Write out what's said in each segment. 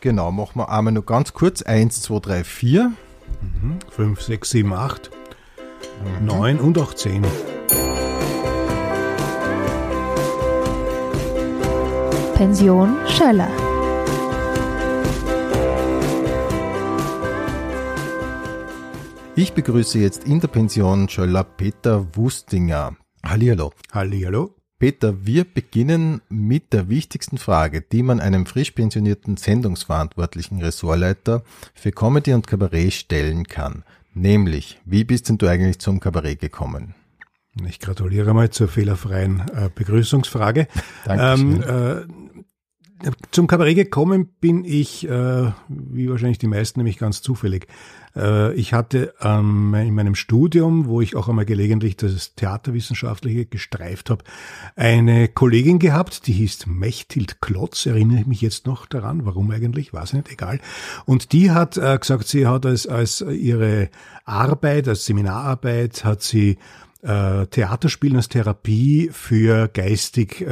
Genau, machen wir einmal nur ganz kurz. 1, 2, 3, 4. 5, 6, 7, 8, 9 und auch 10. Pension Schöller. Ich begrüße jetzt in der Pension Schöller Peter Wustinger. Hallihallo. Hallihallo. Peter, wir beginnen mit der wichtigsten Frage, die man einem frisch pensionierten sendungsverantwortlichen Ressortleiter für Comedy und Kabarett stellen kann. Nämlich, wie bist denn du eigentlich zum Kabarett gekommen? Ich gratuliere mal zur fehlerfreien äh, Begrüßungsfrage. Dankeschön. Ähm, äh, zum Kabarett gekommen bin ich, äh, wie wahrscheinlich die meisten, nämlich ganz zufällig. Äh, ich hatte ähm, in meinem Studium, wo ich auch einmal gelegentlich das Theaterwissenschaftliche gestreift habe, eine Kollegin gehabt, die hieß Mechthild Klotz, erinnere ich mich jetzt noch daran, warum eigentlich, weiß nicht, egal. Und die hat äh, gesagt, sie hat als, als ihre Arbeit, als Seminararbeit, hat sie äh, Theaterspielen als Therapie für geistig,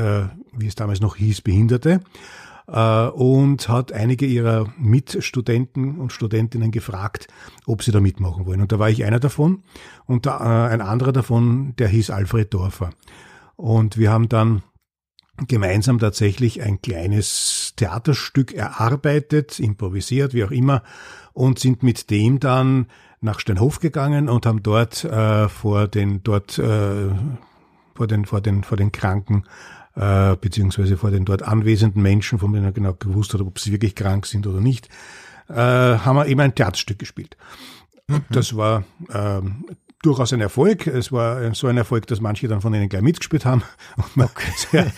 wie es damals noch hieß, Behinderte äh, und hat einige ihrer Mitstudenten und Studentinnen gefragt, ob sie da mitmachen wollen. Und da war ich einer davon und da, äh, ein anderer davon, der hieß Alfred Dorfer. Und wir haben dann gemeinsam tatsächlich ein kleines Theaterstück erarbeitet, improvisiert, wie auch immer, und sind mit dem dann nach Steinhof gegangen und haben dort äh, vor den dort äh, vor den vor den vor den Kranken äh, beziehungsweise vor den dort anwesenden Menschen, von denen er genau gewusst hat, ob sie wirklich krank sind oder nicht, äh, haben wir eben ein Theaterstück gespielt. Mhm. Das war ähm, durchaus ein Erfolg. Es war so ein Erfolg, dass manche dann von ihnen gleich mitgespielt haben und man, okay. sehr,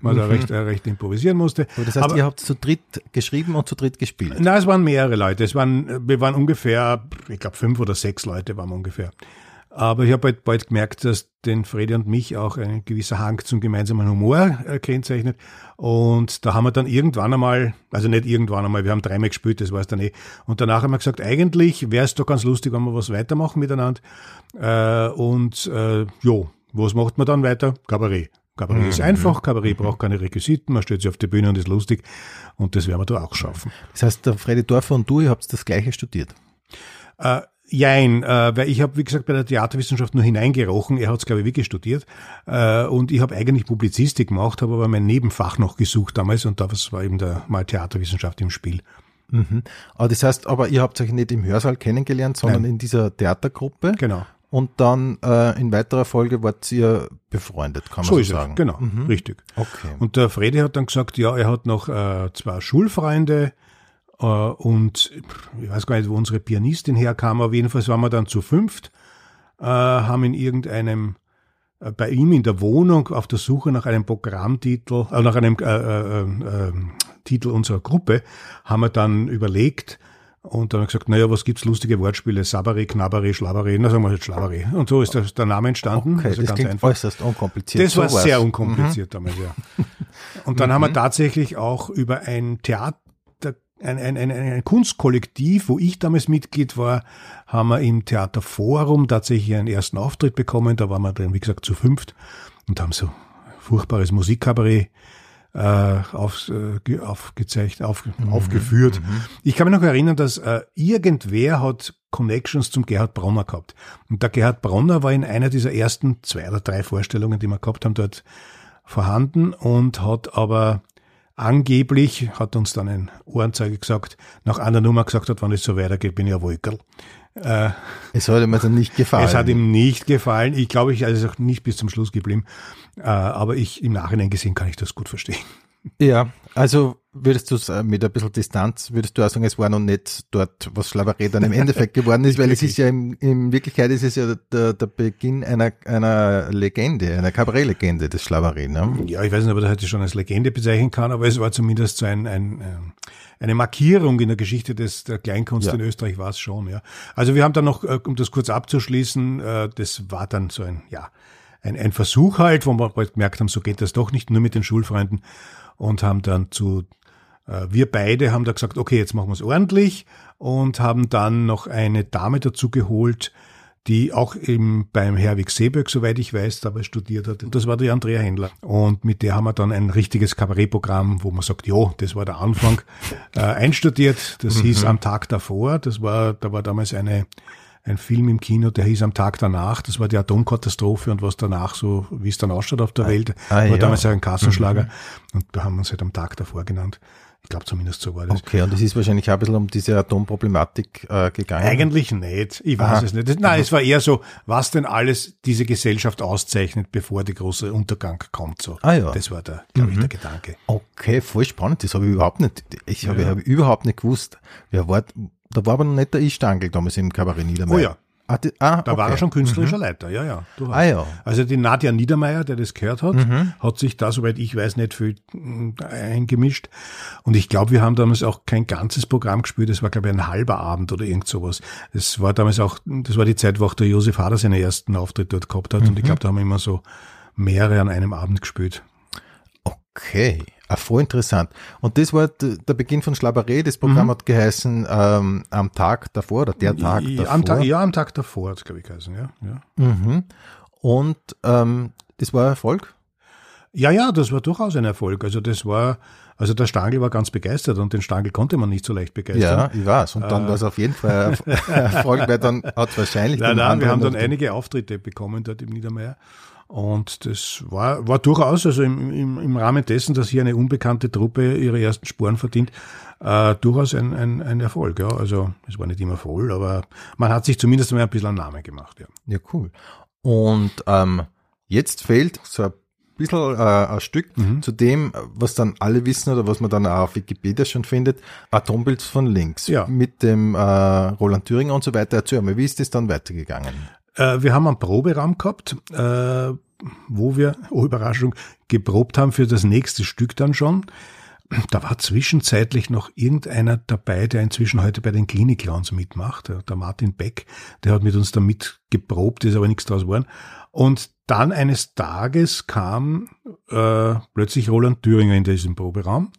man da recht, äh, recht improvisieren musste. Aber das heißt, Aber, ihr habt zu dritt geschrieben und zu dritt gespielt? Na, es waren mehrere Leute. Es waren, wir waren ungefähr, ich glaube, fünf oder sechs Leute waren wir ungefähr. Aber ich habe bald, bald gemerkt, dass den Freddy und mich auch ein gewisser Hang zum gemeinsamen Humor äh, kennzeichnet. Und da haben wir dann irgendwann einmal, also nicht irgendwann einmal, wir haben dreimal gespielt, das war es dann eh. Und danach haben wir gesagt, eigentlich wäre es doch ganz lustig, wenn wir was weitermachen miteinander. Äh, und äh, jo, was macht man dann weiter? Kabarett. Kabarett mhm. ist einfach, Kabarett mhm. braucht keine Requisiten, man stellt sich auf die Bühne und ist lustig. Und das werden wir da auch schaffen. Das heißt, der Freddy Dorfer und du, ihr habt das gleiche studiert? Äh, Jein, äh, weil ich habe, wie gesagt, bei der Theaterwissenschaft nur hineingerochen. Er hat es, glaube ich, wirklich studiert. Äh, und ich habe eigentlich Publizistik gemacht, habe aber mein Nebenfach noch gesucht damals und da war eben der mal Theaterwissenschaft im Spiel. Mhm. Aber das heißt, aber ihr habt euch nicht im Hörsaal kennengelernt, sondern Nein. in dieser Theatergruppe. Genau. Und dann äh, in weiterer Folge wart ihr befreundet, kann man so, so ist sagen. Es. Genau, mhm. richtig. Okay. Und der Fredi hat dann gesagt, ja, er hat noch äh, zwei Schulfreunde, und ich weiß gar nicht, wo unsere Pianistin herkam, aber jedenfalls waren wir dann zu fünft, äh, haben in irgendeinem äh, bei ihm in der Wohnung auf der Suche nach einem Programmtitel, äh, nach einem äh, äh, äh, Titel unserer Gruppe, haben wir dann überlegt und dann gesagt, naja, was gibt's lustige Wortspiele? Sabare, Knabare, Schlabare, na sagen wir halt Schlabare. Und so ist das, der Name entstanden. Okay, also das ganz klingt einfach. äußerst unkompliziert. Das war sehr unkompliziert mhm. damals, ja. Und dann mhm. haben wir tatsächlich auch über ein Theater ein, ein, ein, ein Kunstkollektiv, wo ich damals Mitglied war, haben wir im Theaterforum tatsächlich einen ersten Auftritt bekommen. Da waren wir dann, wie gesagt, zu fünft und haben so furchtbares Musikkabarett äh, auf, äh, aufgezeichnet, auf, mhm. aufgeführt. Mhm. Ich kann mich noch erinnern, dass äh, irgendwer hat Connections zum Gerhard Bronner gehabt. Und der Gerhard Bronner war in einer dieser ersten zwei oder drei Vorstellungen, die wir gehabt haben, dort vorhanden und hat aber Angeblich hat uns dann ein Ohrenzeuge gesagt, nach einer Nummer gesagt hat, wenn es so weitergeht, bin ich ein Wolkerl. Äh, es hat ihm also nicht gefallen. Es hat ihm nicht gefallen. Ich glaube, ich also ist auch nicht bis zum Schluss geblieben. Äh, aber ich im Nachhinein gesehen kann ich das gut verstehen. Ja, also würdest du es äh, mit ein bisschen Distanz, würdest du auch sagen, es war noch nicht dort, was Schlaverei dann im Endeffekt geworden ist, weil es ist ja im, in Wirklichkeit ist es ja der, der Beginn einer, einer Legende, einer Kabarettlegende des Schlaverei. Ne? Ja, ich weiß nicht, ob er das schon als Legende bezeichnen kann, aber es war zumindest so ein, ein, eine Markierung in der Geschichte des, der Kleinkunst ja. in Österreich war es schon, ja. Also wir haben dann noch, äh, um das kurz abzuschließen, äh, das war dann so ein, ja, ein, ein Versuch halt, wo wir bald gemerkt haben, so geht das doch nicht, nur mit den Schulfreunden und haben dann zu, äh, wir beide haben da gesagt, okay, jetzt machen wir es ordentlich und haben dann noch eine Dame dazu geholt, die auch eben beim Herwig Seeböck, soweit ich weiß, dabei studiert hat. Das war die Andrea Händler. Und mit der haben wir dann ein richtiges Kabarettprogramm, wo man sagt, ja, das war der Anfang, äh, einstudiert. Das mhm. hieß am Tag davor. Das war, da war damals eine ein Film im Kino, der hieß am Tag danach. Das war die Atomkatastrophe und was danach so, wie es dann ausschaut auf der ah, Welt. Ah, war ja. damals ja ein Kassenschlager. Mhm. Und da haben wir uns halt am Tag davor genannt. Ich glaube zumindest so war das. Okay, und es ist wahrscheinlich auch ein bisschen um diese Atomproblematik äh, gegangen. Eigentlich nicht. Ich weiß Aha. es nicht. Nein, es war eher so, was denn alles diese Gesellschaft auszeichnet, bevor der große Untergang kommt. So. Ah, ja. Das war der, glaube mhm. ich, der Gedanke. Okay, voll spannend. Das habe ich überhaupt nicht. Ich ja. habe hab überhaupt nicht gewusst. Wer war, da war aber noch nicht der Istangel damals im Kabarett Niedermeyer. Oh ja. Ah, die, ah, da okay. war er schon künstlerischer mhm. Leiter, ja, ja. Ah, ja. Also die Nadja Niedermeyer, der das gehört hat, mhm. hat sich da, soweit ich weiß, nicht viel mm, eingemischt. Und ich glaube, wir haben damals auch kein ganzes Programm gespielt. Das war, glaube ich, ein halber Abend oder irgend sowas. Das war damals auch, das war die Zeit, wo auch der Josef Hader seinen ersten Auftritt dort gehabt hat. Mhm. Und ich glaube, da haben wir immer so mehrere an einem Abend gespielt. Okay. Ah, voll interessant. Und das war der Beginn von Schlaberé. Das Programm mhm. hat geheißen ähm, am Tag davor oder der Tag ja, davor. Am Tag, ja, am Tag davor hat es, glaube ich, geheißen, ja. ja. Mhm. Und ähm, das war Erfolg? Ja, ja, das war durchaus ein Erfolg. Also das war, also der Stangl war ganz begeistert und den Stangl konnte man nicht so leicht begeistern. Ja, ich weiß. Und dann äh, war es auf jeden Fall Erfolg, weil dann hat wahrscheinlich. Nein, nein, wir haben dann einige Auftritte bekommen dort im Niedermeyer. Und das war, war durchaus, also im, im, im Rahmen dessen, dass hier eine unbekannte Truppe ihre ersten Sporen verdient, äh, durchaus ein, ein, ein Erfolg. Ja. Also es war nicht immer voll, aber man hat sich zumindest mal ein bisschen einen Namen gemacht. Ja, ja cool. Und ähm, jetzt fehlt so ein bisschen äh, ein Stück mhm. zu dem, was dann alle wissen oder was man dann auch auf Wikipedia schon findet, Atombild von links. Ja. Mit dem äh, Roland Thüringer und so weiter. Erzähl mal, wie ist das dann weitergegangen? Äh, wir haben einen Proberaum gehabt, äh, wo wir, oh Überraschung, geprobt haben für das nächste Stück dann schon. Da war zwischenzeitlich noch irgendeiner dabei, der inzwischen heute bei den Klinik-Clowns mitmacht, der Martin Beck, der hat mit uns da mitgeprobt, ist aber nichts draus geworden. Und dann eines Tages kam äh, plötzlich Roland Thüringer in diesem Proberaum,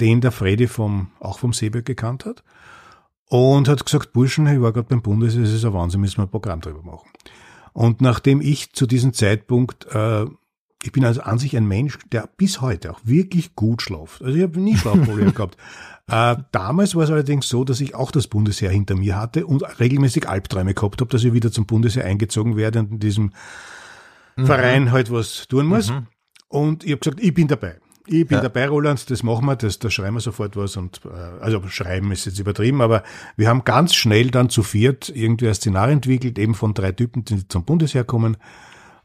den der Freddy vom, auch vom Seeberg gekannt hat und hat gesagt, Burschen, ich war gerade beim Bundes, es ist ein Wahnsinn, müssen wir ein Programm drüber machen. Und nachdem ich zu diesem Zeitpunkt, äh, ich bin also an sich ein Mensch, der bis heute auch wirklich gut schlaft. Also ich habe nie Schlafprobleme gehabt. Äh, damals war es allerdings so, dass ich auch das Bundesheer hinter mir hatte und regelmäßig Albträume gehabt habe, dass ich wieder zum Bundesheer eingezogen werde und in diesem mhm. Verein halt was tun muss. Mhm. Und ich habe gesagt, ich bin dabei. Ich bin ja. dabei, Roland, das machen wir, das, da schreiben wir sofort was und äh, also schreiben ist jetzt übertrieben, aber wir haben ganz schnell dann zu viert irgendwie ein Szenario entwickelt, eben von drei Typen, die zum Bundesheer kommen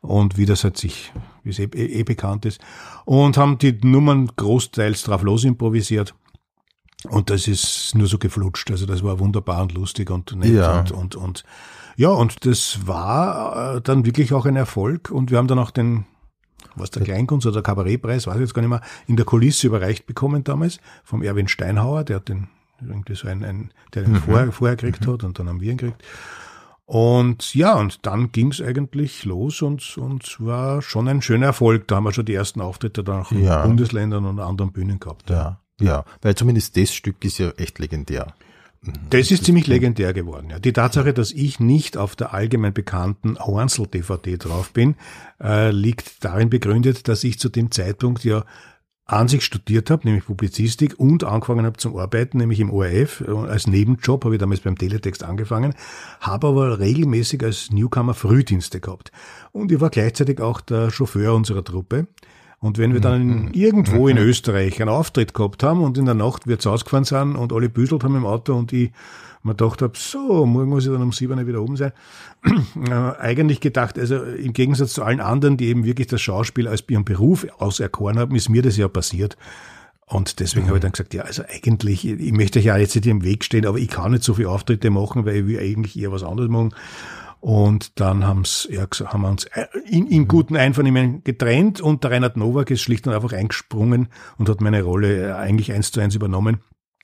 und wie das halt sich, wie es eh, eh, eh bekannt ist, und haben die Nummern großteils drauf los improvisiert. Und das ist nur so geflutscht. Also das war wunderbar und lustig und nett ja. und, und, und ja, und das war äh, dann wirklich auch ein Erfolg. Und wir haben dann auch den was der Kleinkunst- oder der Kabarettpreis, weiß ich jetzt gar nicht mehr, in der Kulisse überreicht bekommen damals, vom Erwin Steinhauer, der hat den, irgendwie so ein, ein der den mhm. vorher, vorher gekriegt mhm. hat und dann haben wir ihn gekriegt. Und ja, und dann ging's eigentlich los und, und war schon ein schöner Erfolg. Da haben wir schon die ersten Auftritte dann auch ja. in Bundesländern und anderen Bühnen gehabt. Ja, ja, weil zumindest das Stück ist ja echt legendär. Das ist ziemlich legendär geworden. Ja. Die Tatsache, dass ich nicht auf der allgemein bekannten Hornsel-DVD drauf bin, äh, liegt darin begründet, dass ich zu dem Zeitpunkt ja an sich studiert habe, nämlich Publizistik und angefangen habe zum Arbeiten, nämlich im ORF. Als Nebenjob habe ich damals beim Teletext angefangen, habe aber regelmäßig als Newcomer Frühdienste gehabt. Und ich war gleichzeitig auch der Chauffeur unserer Truppe. Und wenn wir dann mhm. irgendwo in mhm. Österreich einen Auftritt gehabt haben und in der Nacht wird's ausgefahren sind und alle büßelt haben im Auto und ich mir gedacht habe, so, morgen muss ich dann um sieben wieder oben sein. äh, eigentlich gedacht, also im Gegensatz zu allen anderen, die eben wirklich das Schauspiel als ihren Beruf auserkoren haben, ist mir das ja passiert. Und deswegen mhm. habe ich dann gesagt, ja, also eigentlich, ich möchte euch ja jetzt nicht im Weg stehen, aber ich kann nicht so viele Auftritte machen, weil ich will eigentlich eher was anderes machen. Und dann haben's, ja, haben wir uns äh, in, in guten Einvernehmen getrennt und der Reinhard Nowak ist schlicht und einfach eingesprungen und hat meine Rolle äh, eigentlich eins zu eins übernommen.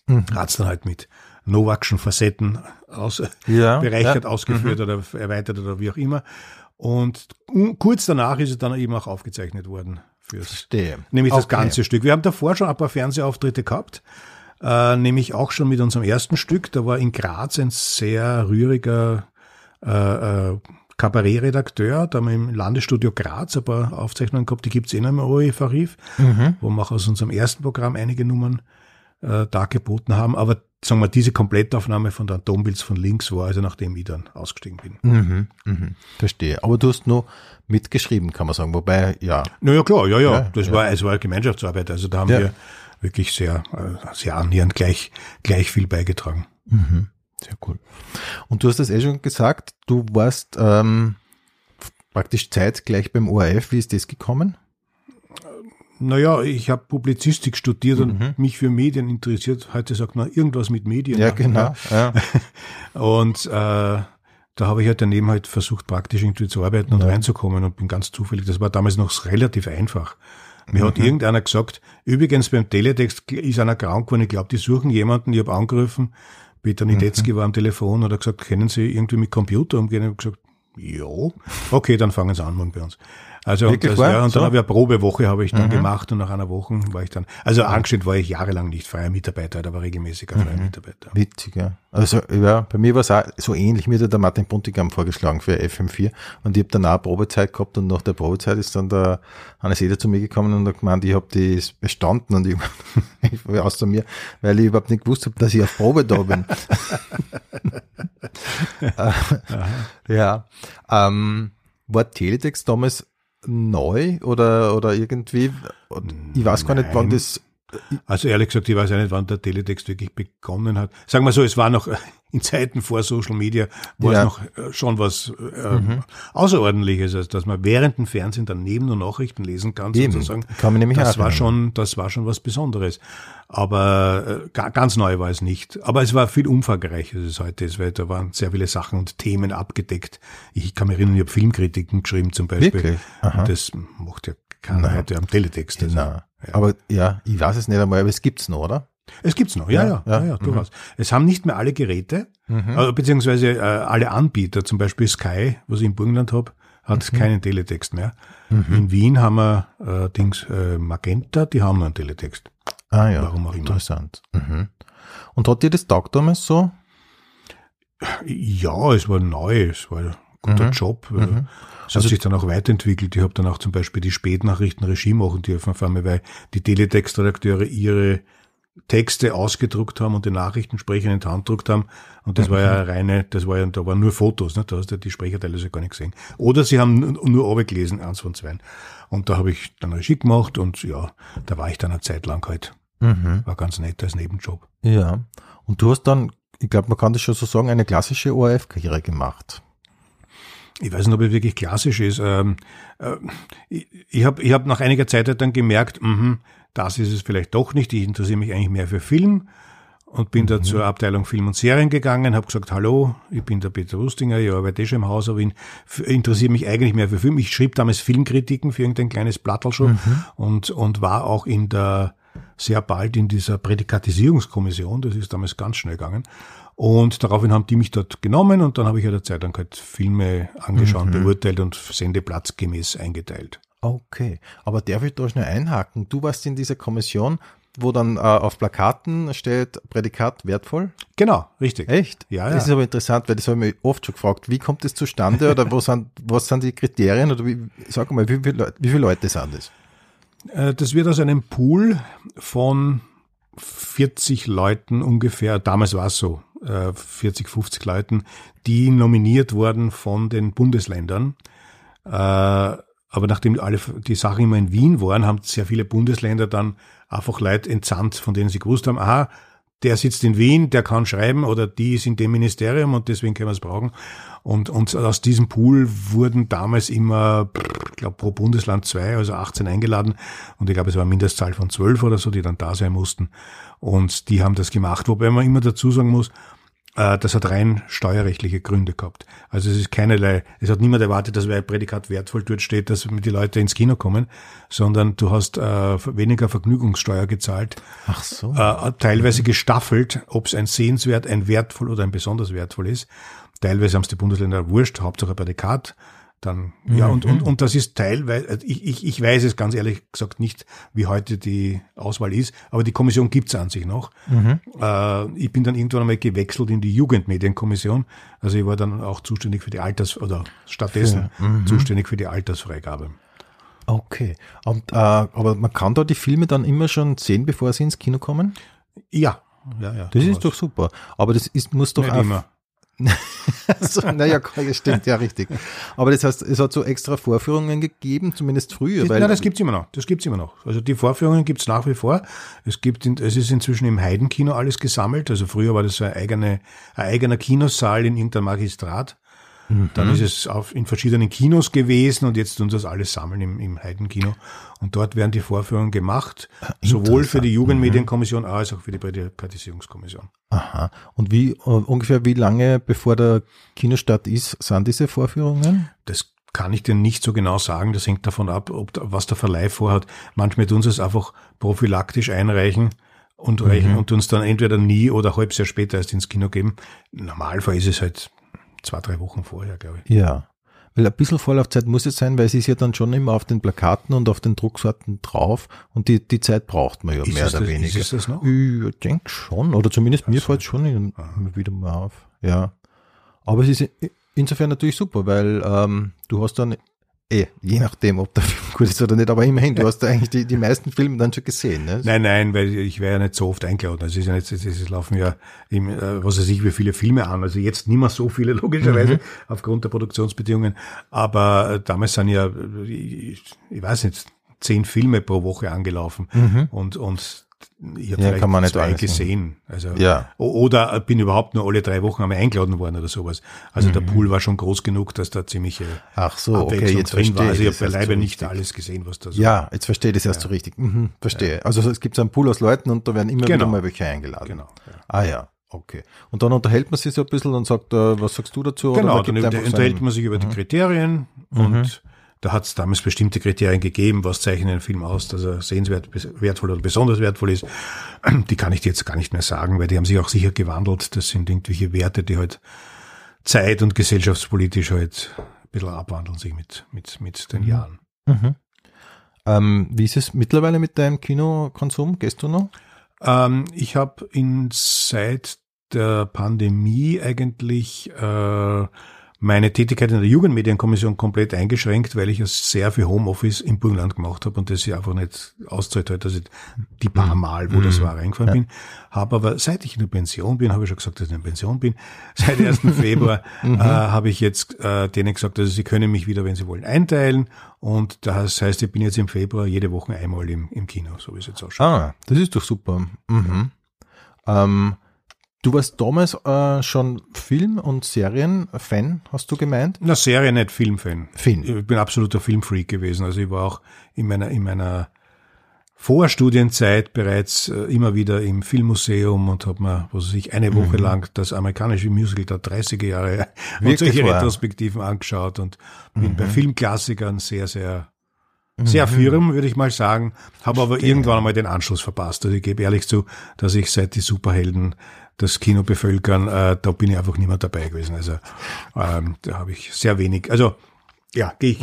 Mhm. Hat's dann halt mit Nowakschen Facetten aus, ja, bereichert, ja. ausgeführt mhm. oder erweitert oder wie auch immer. Und kurz danach ist es dann eben auch aufgezeichnet worden. Fürs, Verstehe. Nämlich okay. das ganze Stück. Wir haben davor schon ein paar Fernsehauftritte gehabt, äh, nämlich auch schon mit unserem ersten Stück. Da war in Graz ein sehr rühriger äh, äh, Kabarettredakteur, da haben wir im Landesstudio Graz ein paar Aufzeichnungen gehabt, die gibt's eh noch im ORF-Archiv, wo wir auch aus unserem ersten Programm einige Nummern äh, dargeboten haben. Aber sagen wir, diese Komplettaufnahme von der Atombilds von links war also nachdem ich dann ausgestiegen bin. Mhm, mhm, verstehe. Aber du hast nur mitgeschrieben, kann man sagen. Wobei, ja. Naja, klar, ja, ja. Ja, das ja. war, es war Gemeinschaftsarbeit. Also da haben Ja. wir wirklich sehr, äh, sehr annähernd gleich, gleich viel beigetragen. Mhm. Sehr cool. Und du hast das eh schon gesagt, du warst ähm, praktisch zeitgleich beim ORF. Wie ist das gekommen? Naja, ich habe Publizistik studiert Mhm. und mich für Medien interessiert. Heute sagt man irgendwas mit Medien. Ja, genau. Ja. Und äh, da habe ich halt daneben halt versucht, praktisch irgendwie zu arbeiten und reinzukommen und bin ganz zufällig. Das war damals noch relativ einfach. Mir hat irgendeiner gesagt, übrigens beim Teletext ist einer krank geworden, ich glaube, die suchen jemanden, ich habe angerufen, Peter Niedetzky war am Telefon und hat gesagt, können Sie irgendwie mit Computer umgehen? Ich habe gesagt, ja, okay, dann fangen Sie an morgen bei uns. Also Wirklich das, ja, und So? dann habe ich eine Probewoche habe ich dann gemacht und nach einer Woche war ich dann, also angestellt war ich jahrelang nicht freier Mitarbeiter, aber regelmäßiger freier Mitarbeiter. Witzig, ja. Also, ja, bei mir war es auch so ähnlich. Mir hat der Martin Buntigam vorgeschlagen für FM4 und ich habe danach eine Probezeit gehabt und nach der Probezeit ist dann der Hannes Eder zu mir gekommen und hat gemeint, ich habe das bestanden und ich, ich war außer mir, weil ich überhaupt nicht gewusst habe, dass ich auf Probe da bin. Äh, ja. Ähm, war Teletext damals neu oder, oder irgendwie? Ich weiß gar nicht, wann das Also ehrlich gesagt, ich weiß ja nicht, wann der Teletext wirklich begonnen hat. Sagen wir so, es war noch äh, in Zeiten vor Social Media, war Ja. es noch äh, schon was äh, Außerordentliches, also dass man während dem Fernsehen daneben nur Nachrichten lesen kann, Eben. sozusagen. Kann mich nämlich das war schon, das war schon was Besonderes. Aber äh, ga- ganz neu war es nicht. Aber es war viel umfangreicher, als es heute ist, weil da waren sehr viele Sachen und Themen abgedeckt. Ich kann mich erinnern, ich habe Filmkritiken geschrieben zum Beispiel. Das macht ja keiner heute am Teletext. Also, Na, aber ja, ich weiß es nicht einmal, aber es gibt's noch, oder? Es gibt's noch, ja, Ja, ja, ja, ja, ja, durchaus. Es haben nicht mehr alle Geräte, äh, beziehungsweise äh, alle Anbieter, zum Beispiel Sky, was ich im Burgenland habe, hat keinen Teletext mehr. In Wien haben wir äh, Dings äh, Magenta, die haben einen Teletext. Ah ja, Warum auch immer. interessant. Mhm. Und hat dir das taugt damals so? Ja, es war neu, es war ein guter Job. Äh, Es hat sich dann auch weiterentwickelt. Ich habe dann auch zum Beispiel die Spätnachrichten Regie machen dürfen auf einmal, weil die Teletext-Redakteure ihre Texte ausgedruckt haben und die Nachrichtensprecher in die Hand gedruckt haben. Und das war ja eine reine, das war ja, da waren nur Fotos, ne? da hast du die Sprecher teilweise gar nicht gesehen. Oder sie haben nur, nur abgelesen, eins von zwei. Und da habe ich dann Regie gemacht und ja, da war ich dann eine Zeit lang halt. Mhm. War ganz nett als Nebenjob. Ja. Und du hast dann, ich glaube, man kann das schon so sagen, eine klassische ORF-Karriere gemacht. Ich weiß nicht, ob es wirklich klassisch ist. Ähm, äh, ich ich habe ich hab nach einiger Zeit halt dann gemerkt, mhm, das ist es vielleicht doch nicht. Ich interessiere mich eigentlich mehr für Film und bin da zur Abteilung Film und Serien gegangen, habe gesagt, hallo, ich bin der Peter Rustinger, ich arbeite eh schon im Haus, aber ich interessiere mich eigentlich mehr für Film. Ich schrieb damals Filmkritiken für irgendein kleines Blattel schon und, und war auch in der sehr bald in dieser Prädikatisierungskommission, das ist damals ganz schnell gegangen. Und daraufhin haben die mich dort genommen und dann habe ich ja der Zeit lang halt Filme angeschaut, beurteilt und sendeplatzgemäß eingeteilt. Okay. Aber darf ich da schnell einhaken? Du warst in dieser Kommission, wo dann äh, auf Plakaten steht Prädikat wertvoll? Genau, richtig. Echt? Ja, Das ist ja. aber interessant, weil das habe ich mich oft schon gefragt. Wie kommt das zustande oder wo sind, was sind die Kriterien oder wie, sag mal, wie, viele Leute- wie viele Leute sind das? Äh, Das wird aus einem Pool von 40 Leuten ungefähr, damals war es so, äh, 40, 50 Leuten, die nominiert wurden von den Bundesländern. Äh, Aber nachdem alle die Sachen immer in Wien waren, haben sehr viele Bundesländer dann einfach Leute entsandt, von denen sie gewusst haben, aha, der sitzt in Wien, der kann schreiben oder die ist in dem Ministerium und deswegen können wir es brauchen. Und, und aus diesem Pool wurden damals immer, ich glaube, pro Bundesland zwei, also 18 eingeladen. Und ich glaube, es war eine Mindestzahl von zwölf oder so, die dann da sein mussten. Und die haben das gemacht. Wobei man immer dazu sagen muss, das hat rein steuerrechtliche Gründe gehabt. Also es ist keinerlei, es hat niemand erwartet, dass bei Prädikat wertvoll dort steht, dass die Leute ins Kino kommen, sondern du hast äh, weniger Vergnügungssteuer gezahlt, Ach so. äh, teilweise gestaffelt, ob es ein sehenswert, ein wertvoll oder ein besonders wertvoll ist. Teilweise haben es die Bundesländer wurscht, Hauptsache Prädikat. Dann, ja, und, und, und das ist teilweise, also ich, ich, ich weiß es ganz ehrlich gesagt nicht, wie heute die Auswahl ist, aber die Kommission gibt's an sich noch. Mhm. Äh, ich bin dann irgendwann einmal gewechselt in die Jugendmedienkommission. Also ich war dann auch zuständig für die Alters- oder stattdessen mhm. zuständig für die Altersfreigabe. Okay. Und, äh, aber man kann da die Filme dann immer schon sehen, bevor sie ins Kino kommen? Ja, ja, ja. Das ist doch super. Aber das ist, muss doch Nicht auch immer. so, naja, das stimmt, ja, richtig. Aber das heißt, es hat so extra Vorführungen gegeben, zumindest früher. Das, weil, nein, das gibt's immer noch. Das gibt's immer noch. Also die Vorführungen gibt's nach wie vor. Es gibt, in, es ist inzwischen im Heidenkino alles gesammelt. Also früher war das so ein, eigene, ein eigener Kinosaal in irgendeinem Magistrat. Dann ist es auf, in verschiedenen Kinos gewesen und jetzt tun sie das alles sammeln im, im Heidenkino. Und dort werden die Vorführungen gemacht, sowohl für die Jugendmedienkommission als auch für die Privatisierungskommission. Aha. Und wie, äh, ungefähr wie lange bevor der Kinostart ist, sind diese Vorführungen? Das kann ich dir nicht so genau sagen. Das hängt davon ab, ob, was der Verleih vorhat. Manchmal tun sie es einfach prophylaktisch einreichen und reichen und uns dann entweder nie oder halbes Jahr später erst ins Kino geben. Im Normalfall ist es halt zwei, drei Wochen vorher, glaube ich. Ja. Weil ein bisschen Vorlaufzeit muss es sein, weil es ist ja dann schon immer auf den Plakaten und auf den Drucksorten drauf und die, die Zeit braucht man ja Ist mehr oder das- weniger. ist es das noch? Ich denke schon, oder zumindest mir fällt es schon in, immer wieder mal auf. Ja. Aber es ist insofern natürlich super, weil ähm, du hast dann, eh, je nachdem, ob der Film gut ist oder nicht, aber immerhin, du hast da eigentlich die, die meisten Filme dann schon gesehen. Ne? Nein, nein, weil ich wäre ja nicht so oft eingeladen. Also es ist ja nicht, es, laufen ja, im, äh, was weiß ich, wie viele Filme an. Also jetzt nicht mehr so viele, logischerweise, aufgrund der Produktionsbedingungen. Aber äh, damals sind ja, äh, ich, ich weiß nicht, zehn Filme pro Woche angelaufen. Und, und ich habe Ja, vielleicht kann man nicht zwei gesehen. Also, Ja. Oder bin überhaupt nur alle drei Wochen einmal eingeladen worden oder sowas. Also der Pool war schon groß genug, dass da ziemliche Ach so, okay, Abwechslung jetzt drin war. Also ich habe beileibe so nicht alles gesehen, was da so Ja, jetzt verstehe ich das erst so richtig. Mhm, verstehe. Also es gibt so einen Pool aus Leuten und da werden immer Genau. wieder mal welche eingeladen. Genau. Ja. Ah ja, okay. Und dann unterhält man sich so ein bisschen und sagt, äh, was sagst du dazu? Genau, dann unterhält man sich über die Kriterien und da hat es damals bestimmte Kriterien gegeben, was zeichnet einen Film aus, dass er sehenswert, wertvoll oder besonders wertvoll ist. Die kann ich dir jetzt gar nicht mehr sagen, weil die haben sich auch sicher gewandelt. Das sind irgendwelche Werte, die halt zeit- und gesellschaftspolitisch halt ein bisschen abwandeln sich mit, mit, mit den Jahren. Mhm. Ähm, wie ist es mittlerweile mit deinem Kinokonsum? Gehst du noch? Ähm, ich habe in seit der Pandemie eigentlich äh, meine Tätigkeit in der Jugendmedienkommission komplett eingeschränkt, weil ich ja sehr viel Homeoffice im Burgenland gemacht habe und das ja einfach nicht auszahlt hat, dass ich die paar Mal, wo das war, reingefahren bin. Habe aber seit ich in der Pension bin, habe ich schon gesagt, dass ich in der Pension bin, seit 1. Februar äh, habe ich jetzt äh, denen gesagt, also sie können mich wieder, wenn sie wollen, einteilen und das heißt, ich bin jetzt im Februar jede Woche einmal im, im Kino, so wie es jetzt ausschaut. Ah, das ist doch super. Mhm. Ähm, du warst damals äh, schon Film- und Serien-Fan, hast du gemeint? Na, Serie nicht Filmfan. Film. Ich bin absoluter Filmfreak gewesen. Also ich war auch in meiner, in meiner Vorstudienzeit bereits äh, immer wieder im Filmmuseum und habe mir, was weiß ich, eine Woche lang das amerikanische Musical der 30er Jahre und Wirklich solche wahr? Retrospektiven angeschaut und bin bei Filmklassikern sehr, sehr, sehr firm, würde ich mal sagen. Habe aber irgendwann einmal den Anschluss verpasst. Also ich gebe ehrlich zu, dass ich seit die Superhelden das Kino bevölkern, äh, da bin ich einfach nicht mehr dabei gewesen. Also ähm, da habe ich sehr wenig, also ja, gehe ich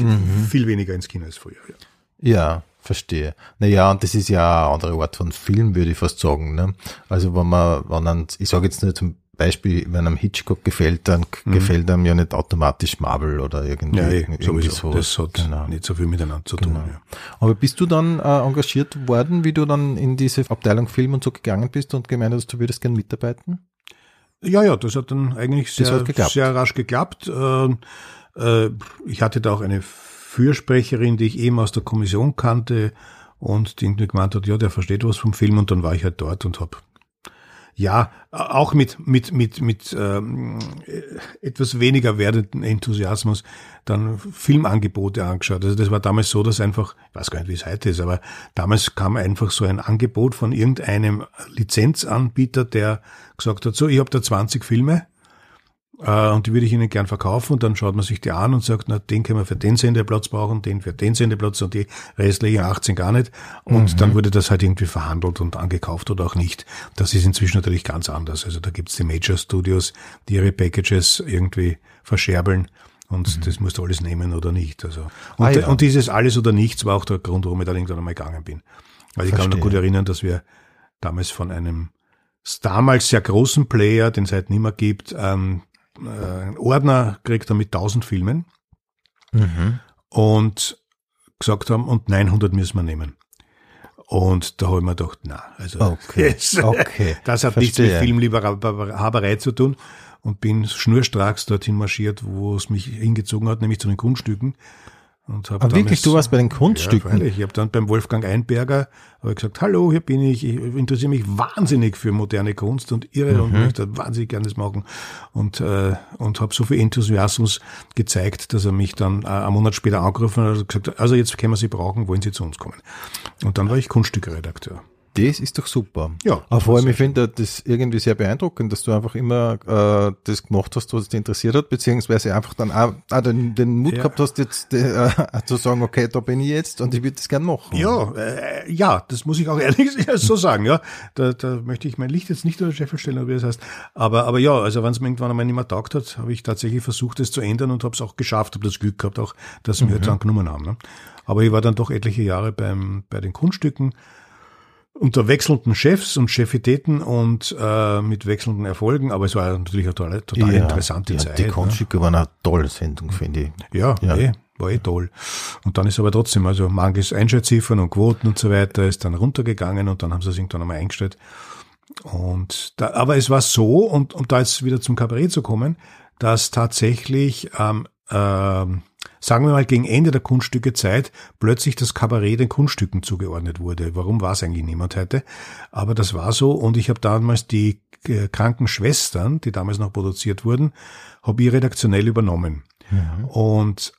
viel weniger ins Kino als früher. Ja. Ja, verstehe. Naja, und das ist ja eine andere Art von Film, würde ich fast sagen. Ne? Also wenn man, wenn man, ich sage jetzt nur zum Beispiel, wenn einem Hitchcock gefällt, dann k- gefällt einem ja nicht automatisch Marvel oder irgendwie, Ja, eh, irgendwie sowieso. Das hat Genau. nicht so viel miteinander zu tun. Ja. Aber bist du dann äh, engagiert worden, wie du dann in diese Abteilung Film und so gegangen bist und gemeint hast, du würdest gern mitarbeiten? Ja, ja, das hat dann eigentlich sehr, hat sehr rasch geklappt. Ähm, äh, ich hatte da auch eine Fürsprecherin, die ich eben aus der Kommission kannte und die irgendwie gemeint hat, ja, der versteht was vom Film und dann war ich halt dort und hab ja, auch mit, mit, mit, mit ähm, äh, etwas weniger werdenden Enthusiasmus dann Filmangebote angeschaut. Also das war damals so, dass einfach, ich weiß gar nicht, wie es heute ist, aber damals kam einfach so ein Angebot von irgendeinem Lizenzanbieter, der gesagt hat, so, ich habe da 20 Filme äh, und die würde ich Ihnen gern verkaufen und dann schaut man sich die an und sagt, na, den können wir für den Sendeplatz brauchen, den für den Sendeplatz und die restlichen 18 gar nicht. Und dann wurde das halt irgendwie verhandelt und angekauft oder auch nicht. Das ist inzwischen natürlich ganz anders. Also da gibt's die Major Studios, die ihre Packages irgendwie verscherbeln Und das musst du alles nehmen oder nicht. Also. Und, Ah, ja. und dieses alles oder nichts war auch der Grund, warum ich dann irgendwann einmal gegangen bin. Weil ich kann mich noch Verstehe. gut erinnern, dass wir damals von einem damals sehr großen Player, den es heute nicht mehr gibt, ähm, äh, Ordner gekriegt haben mit 1000 Filmen Mhm. und gesagt haben, und 900 müssen wir nehmen. Und da habe ich mir gedacht, na, also Okay, yes. okay, das hat nichts mit verstehe. Filmliebhaberei zu tun und bin schnurstracks dorthin marschiert, wo es mich hingezogen hat, nämlich zu den Kunststücken. Und hab Aber wirklich, du warst bei den ja, Kunststücken? freilich. Ich habe dann beim Wolfgang Einberger gesagt, hallo, hier bin ich. Ich interessiere mich wahnsinnig für moderne Kunst und irre und Mhm. möchte wahnsinnig gerne das machen. Und, äh, und habe so viel Enthusiasmus gezeigt, dass er mich dann äh, einen Monat später angerufen hat und gesagt also jetzt können wir Sie brauchen, wollen Sie zu uns kommen. Und dann war ich Kunststückredakteur. Das ist doch super. Ja, Aber vor allem, ich finde das irgendwie sehr beeindruckend, dass du einfach immer äh, das gemacht hast, was dich interessiert hat, beziehungsweise einfach dann auch, auch den, den Mut Ja. gehabt hast, jetzt äh, zu sagen, okay, da bin ich jetzt und ich würde das gern machen. Ja, äh, ja, das muss ich auch ehrlich so sagen, ja. Da, da möchte ich mein Licht jetzt nicht unter den Scheffel stellen, oder wie das heißt. Aber, aber ja, also wenn es mir irgendwann einmal nicht mehr taugt hat, habe ich tatsächlich versucht, das zu ändern und habe es auch geschafft, habe das Glück gehabt auch, dass sie mir jetzt angenommen haben. Ne? Aber ich war dann doch etliche Jahre beim, bei den Kunststücken unter wechselnden Chefs und Chefitäten und äh, mit wechselnden Erfolgen, aber es war natürlich eine total, total interessante ja, Zeit. Die ne? Kunststücke waren eine tolle Sendung, finde ich. Ja, Ja. Eh, war eh toll. Und dann ist aber trotzdem, also mangels Einschätziffern und Quoten und so weiter, ist dann runtergegangen und dann haben sie es irgendwann einmal eingestellt. Und da, aber es war so, und um da jetzt wieder zum Kabarett zu kommen, dass tatsächlich, ähm, ähm, sagen wir mal, gegen Ende der Kunststückezeit plötzlich das Kabarett den Kunststücken zugeordnet wurde. Warum war es eigentlich niemand heute? Aber das war so und ich habe damals die äh, kranken Schwestern, die damals noch produziert wurden, habe ich redaktionell übernommen. Und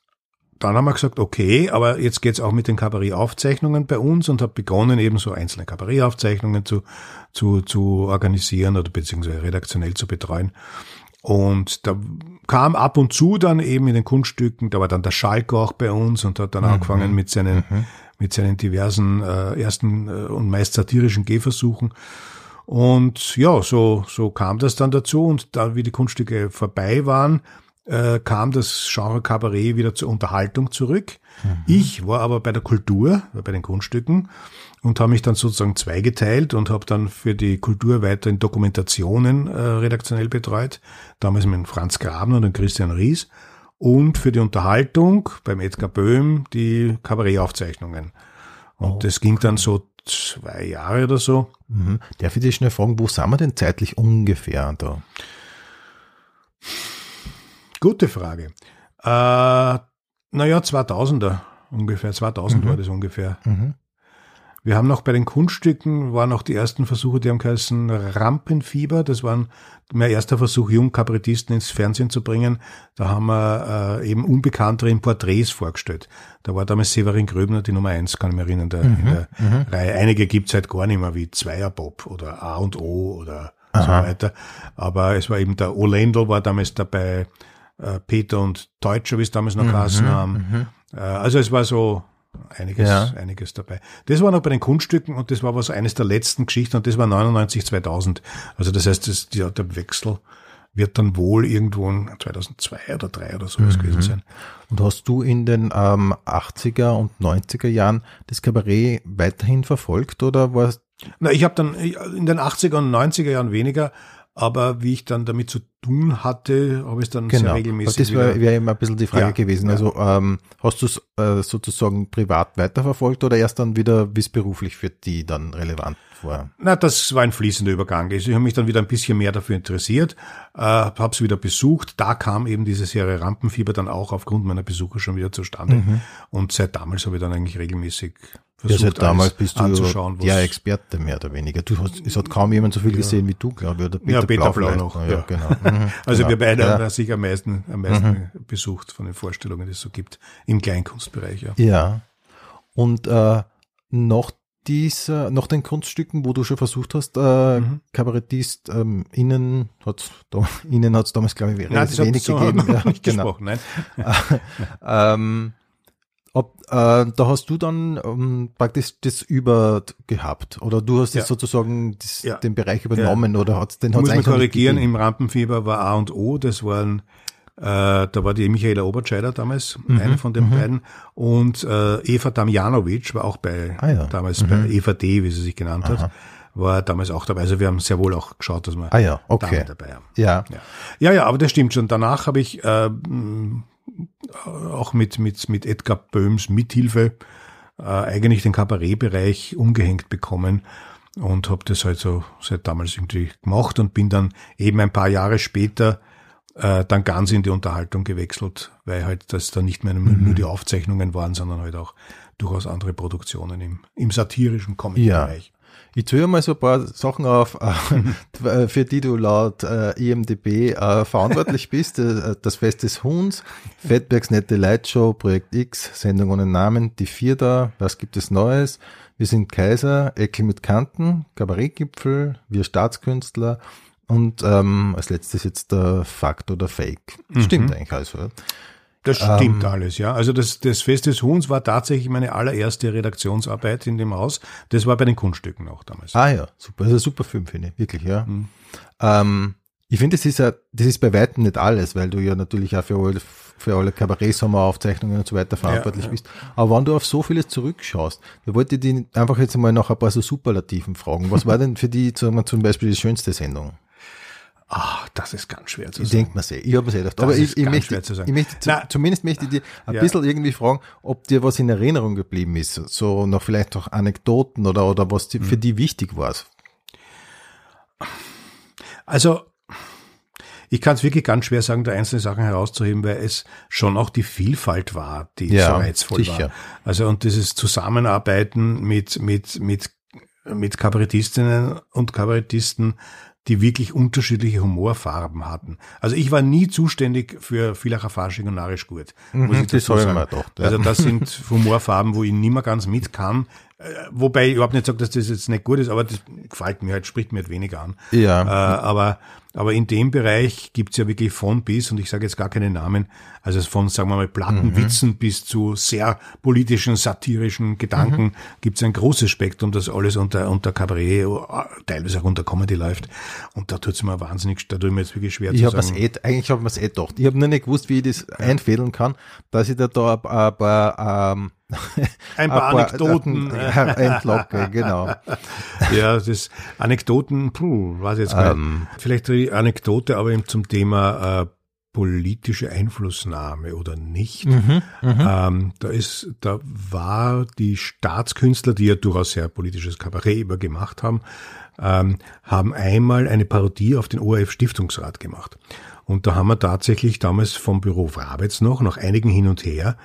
dann haben wir gesagt, okay, aber jetzt geht's auch mit den Kabarett-Aufzeichnungen bei uns und habe begonnen, eben so einzelne Kabarett-Aufzeichnungen zu, zu, zu organisieren oder beziehungsweise redaktionell zu betreuen. Und da kam ab und zu dann eben in den Kunststücken, da war dann der Schalk auch bei uns und hat dann angefangen mit seinen, mit seinen diversen äh, ersten äh, und meist satirischen Gehversuchen. Und ja, so, so kam das dann dazu. Und da, wie die Kunststücke vorbei waren, äh, kam das Genre Kabarett wieder zur Unterhaltung zurück. Ich war aber bei der Kultur, bei den Kunststücken und habe mich dann sozusagen zweigeteilt und habe dann für die Kultur weiterhin Dokumentationen äh, redaktionell betreut, damals mit Franz Graben und Christian Ries und für die Unterhaltung beim Edgar Böhm die Kabarettaufzeichnungen. Und das ging dann so zwei Jahre oder so. Mhm. Darf ich dich schnell fragen, wo sind wir denn zeitlich ungefähr da? Gute Frage. Äh, naja, 2000er ungefähr, 2000 war das ungefähr. Mhm. Wir haben noch bei den Kunststücken, waren noch die ersten Versuche, die haben geheißen Rampenfieber. Das waren mein erster Versuch, Jungkabarettisten ins Fernsehen zu bringen. Da haben wir äh, eben Unbekanntere in Porträts vorgestellt. Da war damals Severin Gröbner die Nummer eins, kann ich mich erinnern, der, in der Reihe. Einige gibt's halt gar nicht mehr, wie Zweierbob oder A und O oder so weiter. Aber es war eben der Olendl war damals dabei, äh, Peter und Deutscher, wie es damals noch geheißen haben. Äh, also es war so einiges, Ja. einiges dabei. Das war noch bei den Kunststücken und das war was eines der letzten Geschichten und das war 99, 2000. Also das heißt, das, ja, der Wechsel wird dann wohl irgendwo in 2002 oder 3 oder sowas gewesen sein. Und hast du in den ähm, 80er und 90er Jahren das Kabarett weiterhin verfolgt oder warst Na, ich habe dann in den 80er und 90er Jahren weniger, aber wie ich dann damit zu tun hatte, habe ich es dann sehr genau? regelmäßig das wäre wär immer ein bisschen die Frage Ja, gewesen. ja. Also ähm, hast du es äh, sozusagen privat weiterverfolgt oder erst dann wieder, wie es beruflich für die dann relevant war? Na, das war ein fließender Übergang. Also Ich habe mich dann wieder ein bisschen mehr dafür interessiert, äh, habe es wieder besucht. Da kam eben diese Serie Rampenfieber dann auch aufgrund meiner Besucher schon wieder zustande. Und seit damals habe ich dann eigentlich regelmäßig Ja, versucht, seit damals bist du anzuschauen. der Experte mehr oder weniger. Du hast, es hat kaum jemand so viel gesehen wie du, glaube ich. Oder Ja, Peter Blau vielleicht. noch, Ja, ja. genau. Mhm, Also genau. wir beide ja. haben sich am meisten, am meisten besucht von den Vorstellungen, die es so gibt im Kleinkunstbereich. Ja. Ja. Und äh, nach dieser, nach den Kunststücken, wo du schon versucht hast, äh, Mhm. Kabarettist, ähm, innen hat's da, innen hat's damals, glaube ich, hat wenig so gegeben. noch Ja, nicht genau. gesprochen, nein. ähm, ob, äh, da hast du dann ähm, praktisch das über gehabt oder du hast Ja. sozusagen das, Ja. den Bereich übernommen oder hat's den Ich hat's muss nicht korrigieren, im Rampenfieber war A und O, das waren Äh, da war die Michaela Obertscheider damals, eine von den beiden. Und äh, Eva Damjanovic war auch bei, Ah ja. damals bei Eva D., wie sie sich genannt hat, war damals auch dabei. Also wir haben sehr wohl auch geschaut, dass wir Ah ja, okay. Damen dabei haben. Ja. Ja. ja, ja, aber das stimmt schon. Danach habe ich äh, auch mit, mit, mit Edgar Böhms Mithilfe äh, eigentlich den Kabarettbereich umgehängt bekommen und habe das halt so seit damals irgendwie gemacht und bin dann eben ein paar Jahre später äh, dann ganz in die Unterhaltung gewechselt, weil halt das dann nicht mehr nur die Aufzeichnungen waren, sondern halt auch durchaus andere Produktionen im, im satirischen Comic-Bereich. Ich zähle mal so ein paar Sachen auf, äh, für die du laut äh, IMDB äh, verantwortlich bist. Das Fest des Huhns, Fettbergs nette Lightshow, Projekt X, Sendung ohne Namen, die Vierter, was gibt es Neues? Wir sind Kaiser, Eckel mit Kanten, Kabarettgipfel, wir Staatskünstler und ähm, als letztes jetzt der Fakt oder Fake. Stimmt eigentlich alles, oder? Das stimmt alles, ja. Also das, das Fest des Huhns war tatsächlich meine allererste Redaktionsarbeit in dem Haus. Das war bei den Kunststücken auch damals. Ah ja, super. Also super Film, finde ich, wirklich, ja. Ähm, ich finde, das ist ja, das ist bei weitem nicht alles, weil du ja natürlich auch für alle, für alle Kabarett-Sommeraufzeichnungen und so weiter verantwortlich ja. bist. Aber wenn du auf so vieles zurückschaust, da wollte ich dich einfach jetzt mal nach ein paar so Superlativen fragen. Was war denn für die, sagen wir zum Beispiel, die schönste Sendung? Ah, das ist ganz schwer zu Ich sagen. denke mir sehr, ich habe es eh gedacht. Das Aber ist ich, ich möchte, schwer zu sagen. ich möchte zu, zumindest möchte ich dir ein ja. bisschen irgendwie fragen, ob dir was in Erinnerung geblieben ist. So noch vielleicht auch Anekdoten oder, oder was die, für Hm. die wichtig war. Also ich kann es wirklich ganz schwer sagen, da einzelne Sachen herauszuheben, weil es schon auch die Vielfalt war, die Ja, so reizvoll sicher. war. Also und dieses Zusammenarbeiten mit, mit, mit, mit Kabarettistinnen und Kabarettisten, die wirklich unterschiedliche Humorfarben hatten. Also ich war nie zuständig für Villacher Fasching und Narisch gut. Muss ich Mhm, das sagen. gedacht, ja. Also das sind Humorfarben, wo ich nicht mehr ganz mit kann. Wobei ich überhaupt nicht sage, dass das jetzt nicht gut ist, aber das gefällt mir halt, spricht mir halt weniger an. Ja. Äh, aber, aber in dem Bereich gibt's ja wirklich von bis, und ich sage jetzt gar keine Namen, also von, sagen wir mal, Plattenwitzen bis zu sehr politischen, satirischen Gedanken gibt's ein großes Spektrum, das alles unter, unter Kabarett, äh, teilweise auch unter Comedy läuft. Und da tut's mir wahnsinnig, da tut mir jetzt wirklich schwer Ich zu habe es sagen. eh, eigentlich habe ich es eh gedacht. Ich habe nur nicht gewusst, wie ich das einfädeln kann, dass ich da, da ein paar, ähm, Ein paar Anekdoten. Entlocke, genau. Ja, das Anekdoten, puh, weiß jetzt gar Ähm. nicht. Vielleicht die Anekdote, aber eben zum Thema äh, politische Einflussnahme oder nicht. Mhm, Ähm, da ist, da war die Staatskünstler, die ja durchaus sehr politisches Kabarett immer gemacht haben, ähm, haben einmal eine Parodie auf den ORF Stiftungsrat gemacht. Und da haben wir tatsächlich damals vom Büro Wrabetz noch, nach einigen hin und her,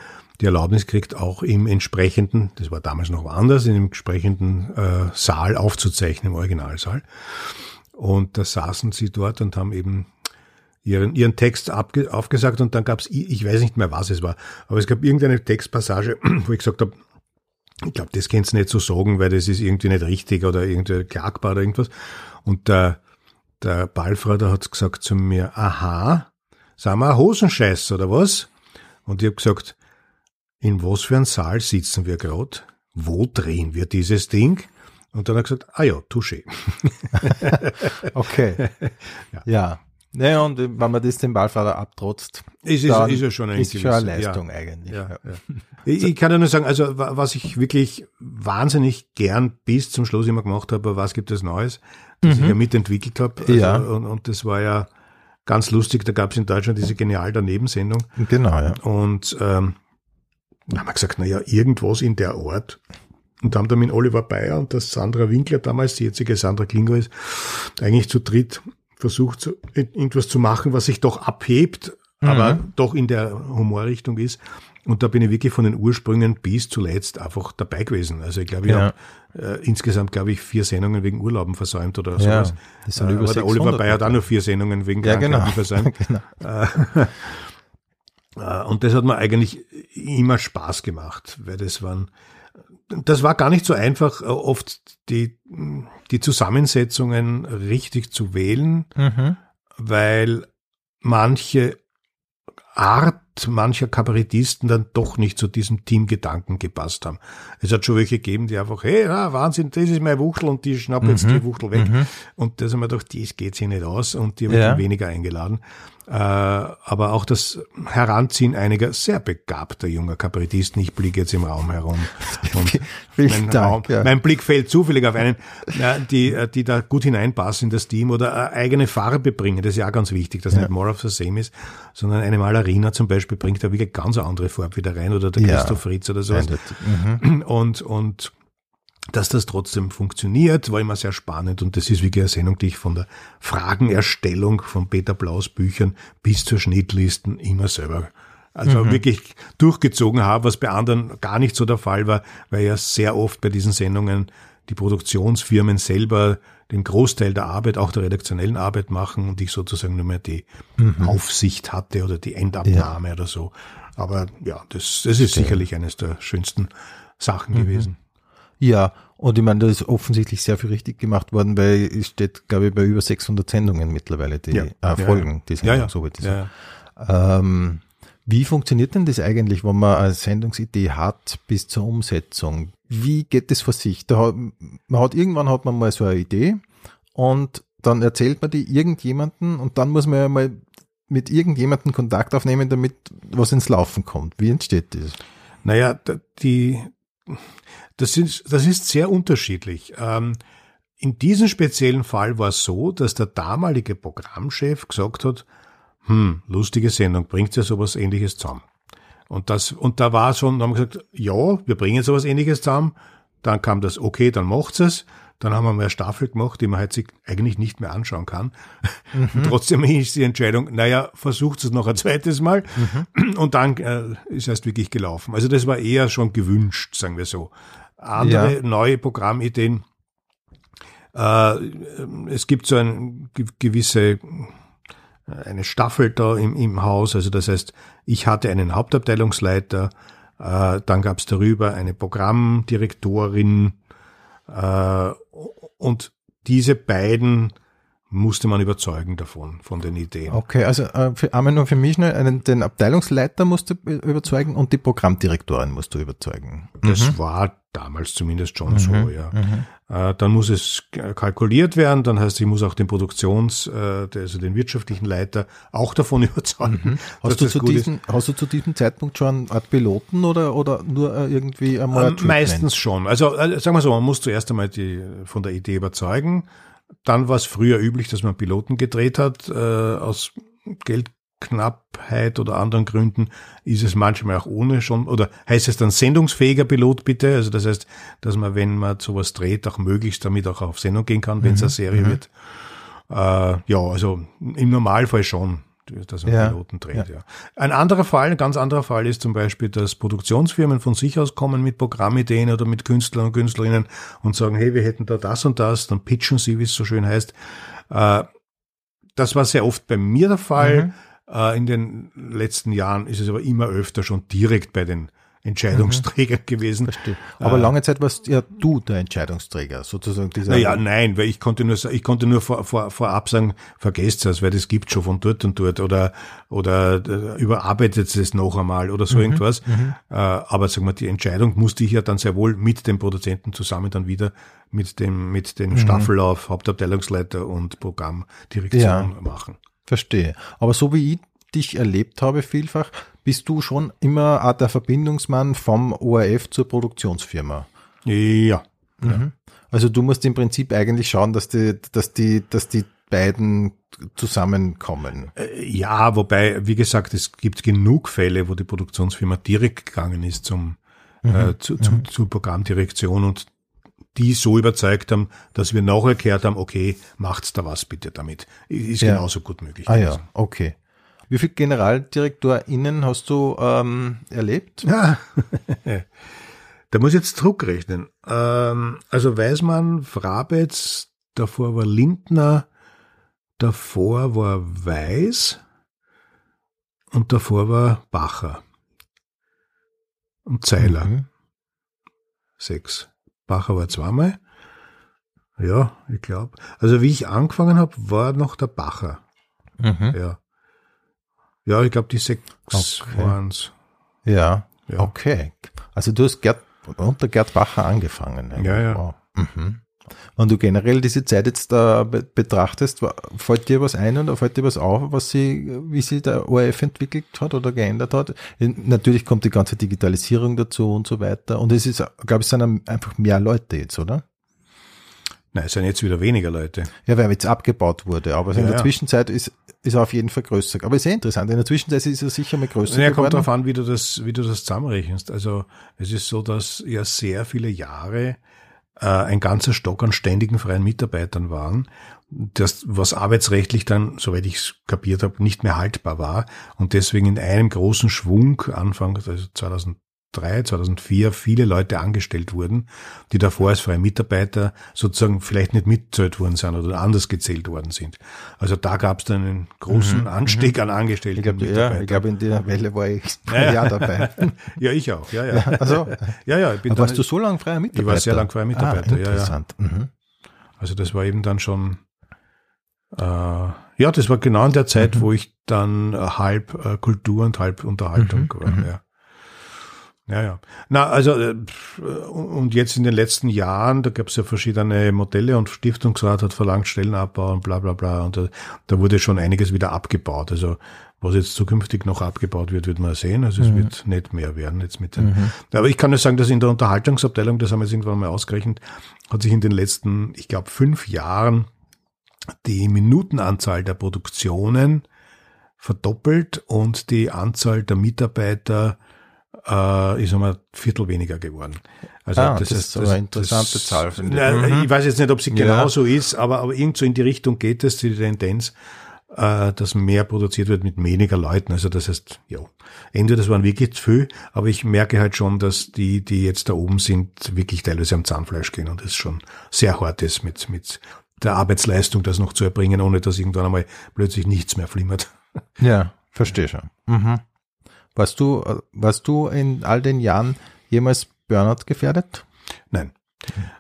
die Erlaubnis kriegt, auch im entsprechenden, das war damals noch woanders, in dem entsprechenden äh, Saal aufzuzeichnen, im Originalsaal. Und da saßen sie dort und haben eben ihren, ihren Text abge, aufgesagt und dann gab's, ich weiß nicht mehr, was es war, aber es gab irgendeine Textpassage, wo ich gesagt habe, ich glaube, das kannst du nicht so sagen, weil das ist irgendwie nicht richtig oder irgendwie klagbar oder irgendwas. Und der, der Ballfrader hat gesagt zu mir, aha, wir ein Hosenscheiß oder was? Und ich habe gesagt, in was für einem Saal sitzen wir gerade? Wo drehen wir dieses Ding? Und dann hat er gesagt, ah ja, Touché. Okay. ja. Naja, und wenn man das dem Ballfahrer abtrotzt, Ist, ist, ist ja schon eine ist schon eine Leistung ja. eigentlich. Ja, Ja. ja. Ich, ich kann ja nur sagen, also wa- was ich wirklich wahnsinnig gern bis zum Schluss immer gemacht habe, was gibt es Neues, das ich ja mitentwickelt habe. Also, Mhm. Ja. Und, und das war ja ganz lustig, da gab es in Deutschland diese genial Daneben-Sendung. Genau, ja. Und ähm, da haben wir gesagt, na ja, irgendwas in der Art. Und haben dann mit Oliver Bayer und der Sandra Winkler damals, die jetzige Sandra Klinger ist, eigentlich zu dritt versucht, so irgendwas zu machen, was sich doch abhebt, aber doch in der Humorrichtung ist. Und da bin ich wirklich von den Ursprüngen bis zuletzt einfach dabei gewesen. Also ich glaube, ich Ja. habe äh, insgesamt, glaube ich, vier Sendungen wegen Urlauben versäumt oder Ja, sowas. das sind Äh, über aber der 600 Oliver Bayer hat auch nur vier Sendungen wegen Ja, Krankheiten genau. versäumt. genau. Äh, Und das hat mir eigentlich immer Spaß gemacht, weil das waren, das war gar nicht so einfach, äh, oft die, die Zusammensetzungen richtig zu wählen, Mhm. weil manche Art mancher Kabarettisten dann doch nicht zu diesem Teamgedanken gepasst haben. Es hat schon welche gegeben, die einfach, hey, ja, Wahnsinn, das ist mein Wuchtel und die schnappen jetzt die Wuchtel weg. Und das haben wir gedacht, das geht sich nicht aus und die haben Ja. weniger eingeladen. Äh, aber auch das Heranziehen einiger sehr begabter junger Kabarettisten. Ich blicke jetzt im Raum herum. Und mein, Dank, Raum, ja. mein Blick fällt zufällig auf einen, die, äh, die da gut hineinpassen in das Team oder äh, eigene Farbe bringen. Das ist ja auch ganz wichtig, dass nicht more of the same ist, sondern eine Malerina zum Beispiel bringt da wirklich ganz andere Farbe wieder rein oder der Ja. Christoph Fritz oder. Eindeutig. Mhm. Und, und dass das trotzdem funktioniert, war immer sehr spannend und das ist wirklich eine Sendung, die ich von der Fragenerstellung von Peter Blaus Büchern bis zur Schnittlisten immer selber also wirklich durchgezogen habe, was bei anderen gar nicht so der Fall war, weil ja sehr oft bei diesen Sendungen die Produktionsfirmen selber den Großteil der Arbeit, auch der redaktionellen Arbeit machen und ich sozusagen nur mehr die Aufsicht hatte oder die Endabnahme oder so. Aber ja, das, das ist sicherlich eines der schönsten Sachen gewesen. Ja, und ich meine, da ist offensichtlich sehr viel richtig gemacht worden, weil es steht, glaube ich, bei über 600 Sendungen mittlerweile, die Ja. äh, Ja, Folgen, die Ja, Sendung, ja. so wird es. ja, ja. Ähm, wie funktioniert denn das eigentlich, wenn man eine Sendungsidee hat bis zur Umsetzung? Wie geht das vor sich? Da hat, man hat irgendwann hat man mal so eine Idee und dann erzählt man die irgendjemanden und dann muss man ja mal mit irgendjemandem Kontakt aufnehmen, damit was ins Laufen kommt. Wie entsteht das? Naja, die, das ist, das ist sehr unterschiedlich. Ähm, in diesem speziellen Fall war es so, dass der damalige Programmchef gesagt hat, hm, lustige Sendung, bringt ja sowas ähnliches zusammen. Und das, und da war schon, haben wir gesagt, ja, wir bringen sowas ähnliches zusammen. Dann kam das, okay, dann macht's es. Dann haben wir mal eine Staffel gemacht, die man heute sich eigentlich nicht mehr anschauen kann. Und trotzdem ist die Entscheidung, naja, versucht es noch ein zweites Mal. Und dann äh, ist erst wirklich gelaufen. Also das war eher schon gewünscht, sagen wir so. Andere Ja. neue Programmideen. Äh, es gibt so ein ge- gewisse eine Staffel da im, im Haus. Also das heißt, ich hatte einen Hauptabteilungsleiter, äh, dann gab es darüber eine Programmdirektorin äh, und diese beiden musste man überzeugen davon, von den Ideen. Okay, also äh, für, einmal nur für mich schnell, einen, den Abteilungsleiter musst du überzeugen und die Programmdirektorin musst du überzeugen. Das war damals zumindest schon so, ja. Äh, dann muss es kalkuliert werden, dann heißt, ich muss auch den Produktions-, äh, also den wirtschaftlichen Leiter auch davon überzeugen. dass Hast du, zu gut ist. diesem, hast du zu diesem Zeitpunkt schon eine Art Piloten oder, oder nur äh, irgendwie einmal ein Ähm, meistens schon. Also äh, sagen wir so, man muss zuerst einmal die von der Idee überzeugen. Dann war es früher üblich, dass man Piloten gedreht hat. Äh, aus Geldknappheit oder anderen Gründen ist es manchmal auch ohne schon, oder heißt es dann sendungsfähiger Pilot bitte? Also das heißt, dass man, wenn man sowas dreht, auch möglichst damit auch auf Sendung gehen kann, wenn es eine Serie wird. Äh, ja, also im Normalfall schon, dass man Ja, Piloten dreht, ja. Ein anderer Fall, ein ganz anderer Fall ist zum Beispiel, dass Produktionsfirmen von sich aus kommen mit Programmideen oder mit Künstlern und Künstlerinnen und sagen, hey, wir hätten da das und das, dann pitchen sie, wie es so schön heißt. Äh, das war sehr oft bei mir der Fall. Äh, in den letzten Jahren ist es aber immer öfter schon direkt bei den Entscheidungsträgern gewesen. Aber lange Zeit warst ja du der Entscheidungsträger, sozusagen dieser. Naja, nein, weil ich konnte nur, ich konnte nur vor, vor, vorab sagen, vergesst es, weil das gibt schon von dort und dort oder, oder äh, überarbeitet es noch einmal oder so irgendwas. Äh, aber sagen wir, die Entscheidung musste ich ja dann sehr wohl mit dem Produzenten zusammen dann wieder mit dem, mit dem Staffellauf, Hauptabteilungsleiter und Programmdirektion Ja. machen. Verstehe. Aber so wie ich dich erlebt habe vielfach, bist du schon immer auch der Verbindungsmann vom ORF zur Produktionsfirma. Ja. Also du musst im Prinzip eigentlich schauen, dass die, dass die, dass die beiden zusammenkommen. Äh, Ja, wobei, wie gesagt, es gibt genug Fälle, wo die Produktionsfirma direkt gegangen ist zum, äh, zu, zu, zur Programmdirektion und die so überzeugt haben, dass wir nachgekehrt haben, okay, macht's da was bitte damit. Ist Ja. genauso gut möglich. Ah ja, okay. Wie viele GeneraldirektorInnen hast du ähm, erlebt? Ja. da muss ich jetzt zurückrechnen. Ähm, also Weismann, Frabetz, davor war Lindner, davor war Weiß und davor war Bacher. Und Zeiler. Mhm. Sechs. Bacher war zweimal. Ja, ich glaube. Also wie ich angefangen habe, war noch der Bacher. Mhm. Ja. Ja, ich glaube, die sechs Okay. waren's. Ja. Ja. okay. Also du hast Gerd, unter Gerd Bacher angefangen. eigentlich. Ja, ja. Wow. Mhm. Wenn du generell diese Zeit jetzt da betrachtest, fällt dir was ein oder fällt dir was auf, was sie, wie sich der ORF entwickelt hat oder geändert hat? Natürlich kommt die ganze Digitalisierung dazu und so weiter. Und es ist, glaube ich, sind einfach mehr Leute jetzt, oder? Nein, es sind jetzt wieder weniger Leute. Ja, weil jetzt abgebaut wurde. Aber Ja, in der. Zwischenzeit ist, ist er auf jeden Fall größer. Aber ist sehr interessant. In der Zwischenzeit ist er sicher mal größer Ja, kommt darauf an, wie du das, wie du das zusammenrechnest. Also es ist so, dass ja sehr viele Jahre äh, ein ganzer Stock an ständigen freien Mitarbeitern waren, das, was arbeitsrechtlich dann, soweit ich es kapiert habe, nicht mehr haltbar war. Und deswegen in einem großen Schwung Anfang also 2003, 2004 viele Leute angestellt wurden, die davor als freie Mitarbeiter sozusagen vielleicht nicht mitzählt worden sind oder anders gezählt worden sind. Also da gab es dann einen großen Anstieg an Angestellten. Mhm, ich glaube, ja, ich glaube, in der Welle war ich Ja, ja. ja dabei. Ja, ich auch. Ja, ja. Also, Ja, ja, ich bin aber warst dann, du so lange freier Mitarbeiter? Ich war sehr lang freier Mitarbeiter, ah, ja, ja. interessant. Mhm. also das war eben dann schon, äh, ja, das war genau in der Mhm. Zeit, wo ich dann äh, halb äh, Kultur und halb Unterhaltung Mhm, war. Ja. Ja, ja. Na, also äh, pf, und jetzt in den letzten Jahren, da gab es ja verschiedene Modelle und Stiftungsrat hat verlangt Stellenabbau und bla bla bla und da, da wurde schon einiges wieder abgebaut. Also was jetzt zukünftig noch abgebaut wird, wird man sehen. Also es wird nicht mehr werden jetzt mit den. Aber ich kann nur sagen, dass in der Unterhaltungsabteilung, das haben wir jetzt irgendwann mal ausgerechnet, hat sich in den letzten, ich glaube, fünf Jahren die Minutenanzahl der Produktionen verdoppelt und die Anzahl der Mitarbeiter äh, ist einmal ein Viertel weniger geworden. Also Ah, das ist aber eine interessante Zahl, finde ich. Ja, Mhm. Ich weiß jetzt nicht, ob sie Ja. genau so ist, aber, aber irgend so in die Richtung geht es, die Tendenz, äh, dass mehr produziert wird mit weniger Leuten. Also das heißt, ja, entweder das waren wirklich zu viel, aber ich merke halt schon, dass die, die jetzt da oben sind, wirklich teilweise am Zahnfleisch gehen und das schon sehr hart ist mit, mit der Arbeitsleistung, das noch zu erbringen, ohne dass irgendwann einmal plötzlich nichts mehr flimmert. Ja, verstehe schon. Mhm. Warst du, äh, warst du in all den Jahren jemals Burnout gefährdet? Nein.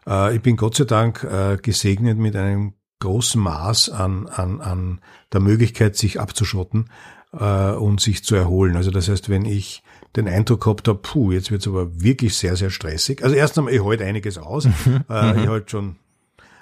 Äh, ich bin Gott sei Dank äh, gesegnet mit einem großen Maß an, an, an der Möglichkeit, sich abzuschotten äh, und sich zu erholen. Also das heißt, wenn ich den Eindruck gehabt habe, puh, jetzt wird's aber wirklich sehr, sehr stressig. Also erst einmal, ich halte einiges aus. äh, ich halte schon.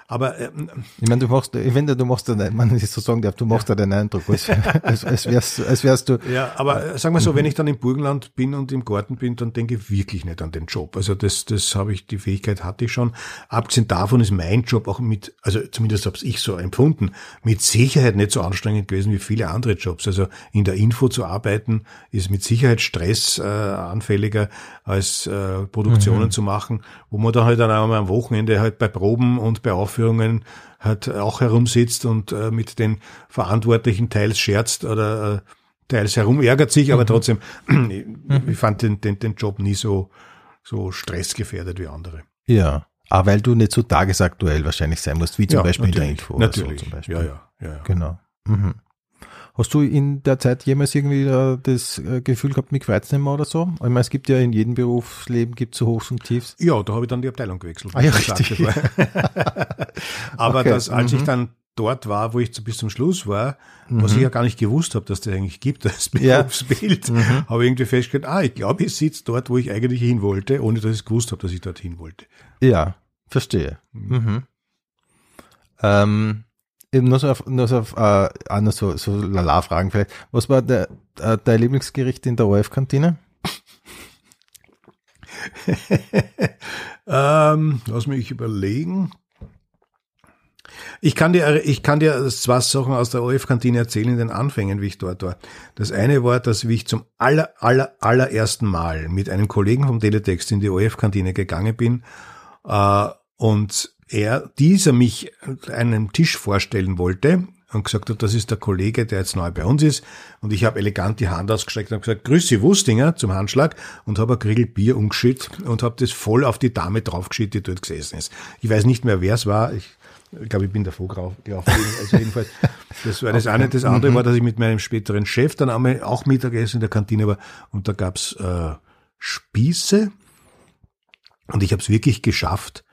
Aber ähm, Ich meine, du machst, ich finde, du machst, man nicht so sagen darf, du machst ja den Eindruck, als, als, als, wärst, als wärst du, Ja, aber äh, sagen wir so, wenn ich dann im Burgenland bin und im Garten bin, dann denke ich wirklich nicht an den Job. Also das, das habe ich, die Fähigkeit hatte ich schon. Abgesehen davon ist mein Job auch mit, also zumindest habe ich so empfunden, mit Sicherheit nicht so anstrengend gewesen wie viele andere Jobs. Also in der Info zu arbeiten ist mit Sicherheit Stress äh, anfälliger als äh, Produktionen zu machen, wo man dann halt dann auch mal am Wochenende halt bei Proben und bei Aufführungen halt auch herumsitzt und äh, mit den Verantwortlichen teils scherzt oder äh, teils herumärgert sich, aber trotzdem, ich, ich fand den, den, den Job nie so, so stressgefährdet wie andere. ja, aber weil du nicht so tagesaktuell wahrscheinlich sein musst, wie zum Beispiel in der Info. oder Natürlich, So zum Beispiel. ja, ja, ja. ja. Genau. Mhm. Hast du in der Zeit jemals irgendwie äh, das äh, Gefühl gehabt, mich mehr oder so? Ich meine, es gibt ja in jedem Berufsleben gibt so Hochs und Tiefs. Ja, da habe ich dann die Abteilung gewechselt. Ah, ja, ich richtig. Aber Okay, das, als ich mhm. dann dort war, wo ich bis zum Schluss war, was ich ja gar nicht gewusst habe, dass das eigentlich gibt, das Ja. Berufsbild, Mhm. habe ich irgendwie festgestellt, ah, ich glaube, ich sitze dort, wo ich eigentlich hin wollte, ohne dass ich gewusst habe, dass ich dorthin wollte. Ja, verstehe. Mhm. Ähm, eben nur so auf, nur so auf äh, nur so, so Lala-Fragen vielleicht. Was war der, äh, dein Lieblingsgericht in der ORF-Kantine? Ähm, lass mich überlegen. Ich kann dir, ich kann dir zwei Sachen aus der OF-Kantine erzählen in den Anfängen, wie ich dort war. Das eine war, dass ich zum aller, aller, allerersten Mal mit einem Kollegen vom Teletext in die OF-Kantine gegangen bin, äh, und er, dieser mich einen Tisch vorstellen wollte und gesagt hat, das ist der Kollege, der jetzt neu bei uns ist. Und ich habe elegant die Hand ausgestreckt und gesagt, grüß Sie, Wustinger, zum Handschlag und habe ein Grill Bier umgeschüttet und habe das voll auf die Dame draufgeschüttet, die dort gesessen ist. Ich weiß nicht mehr, wer es war. Ich, ich glaube, ich bin davor gelaufen. Also jedenfalls, das war das eine. Das andere war, dass ich mit meinem späteren Chef dann einmal auch Mittagessen in der Kantine war und da gab's äh, Spieße und ich habe es wirklich geschafft,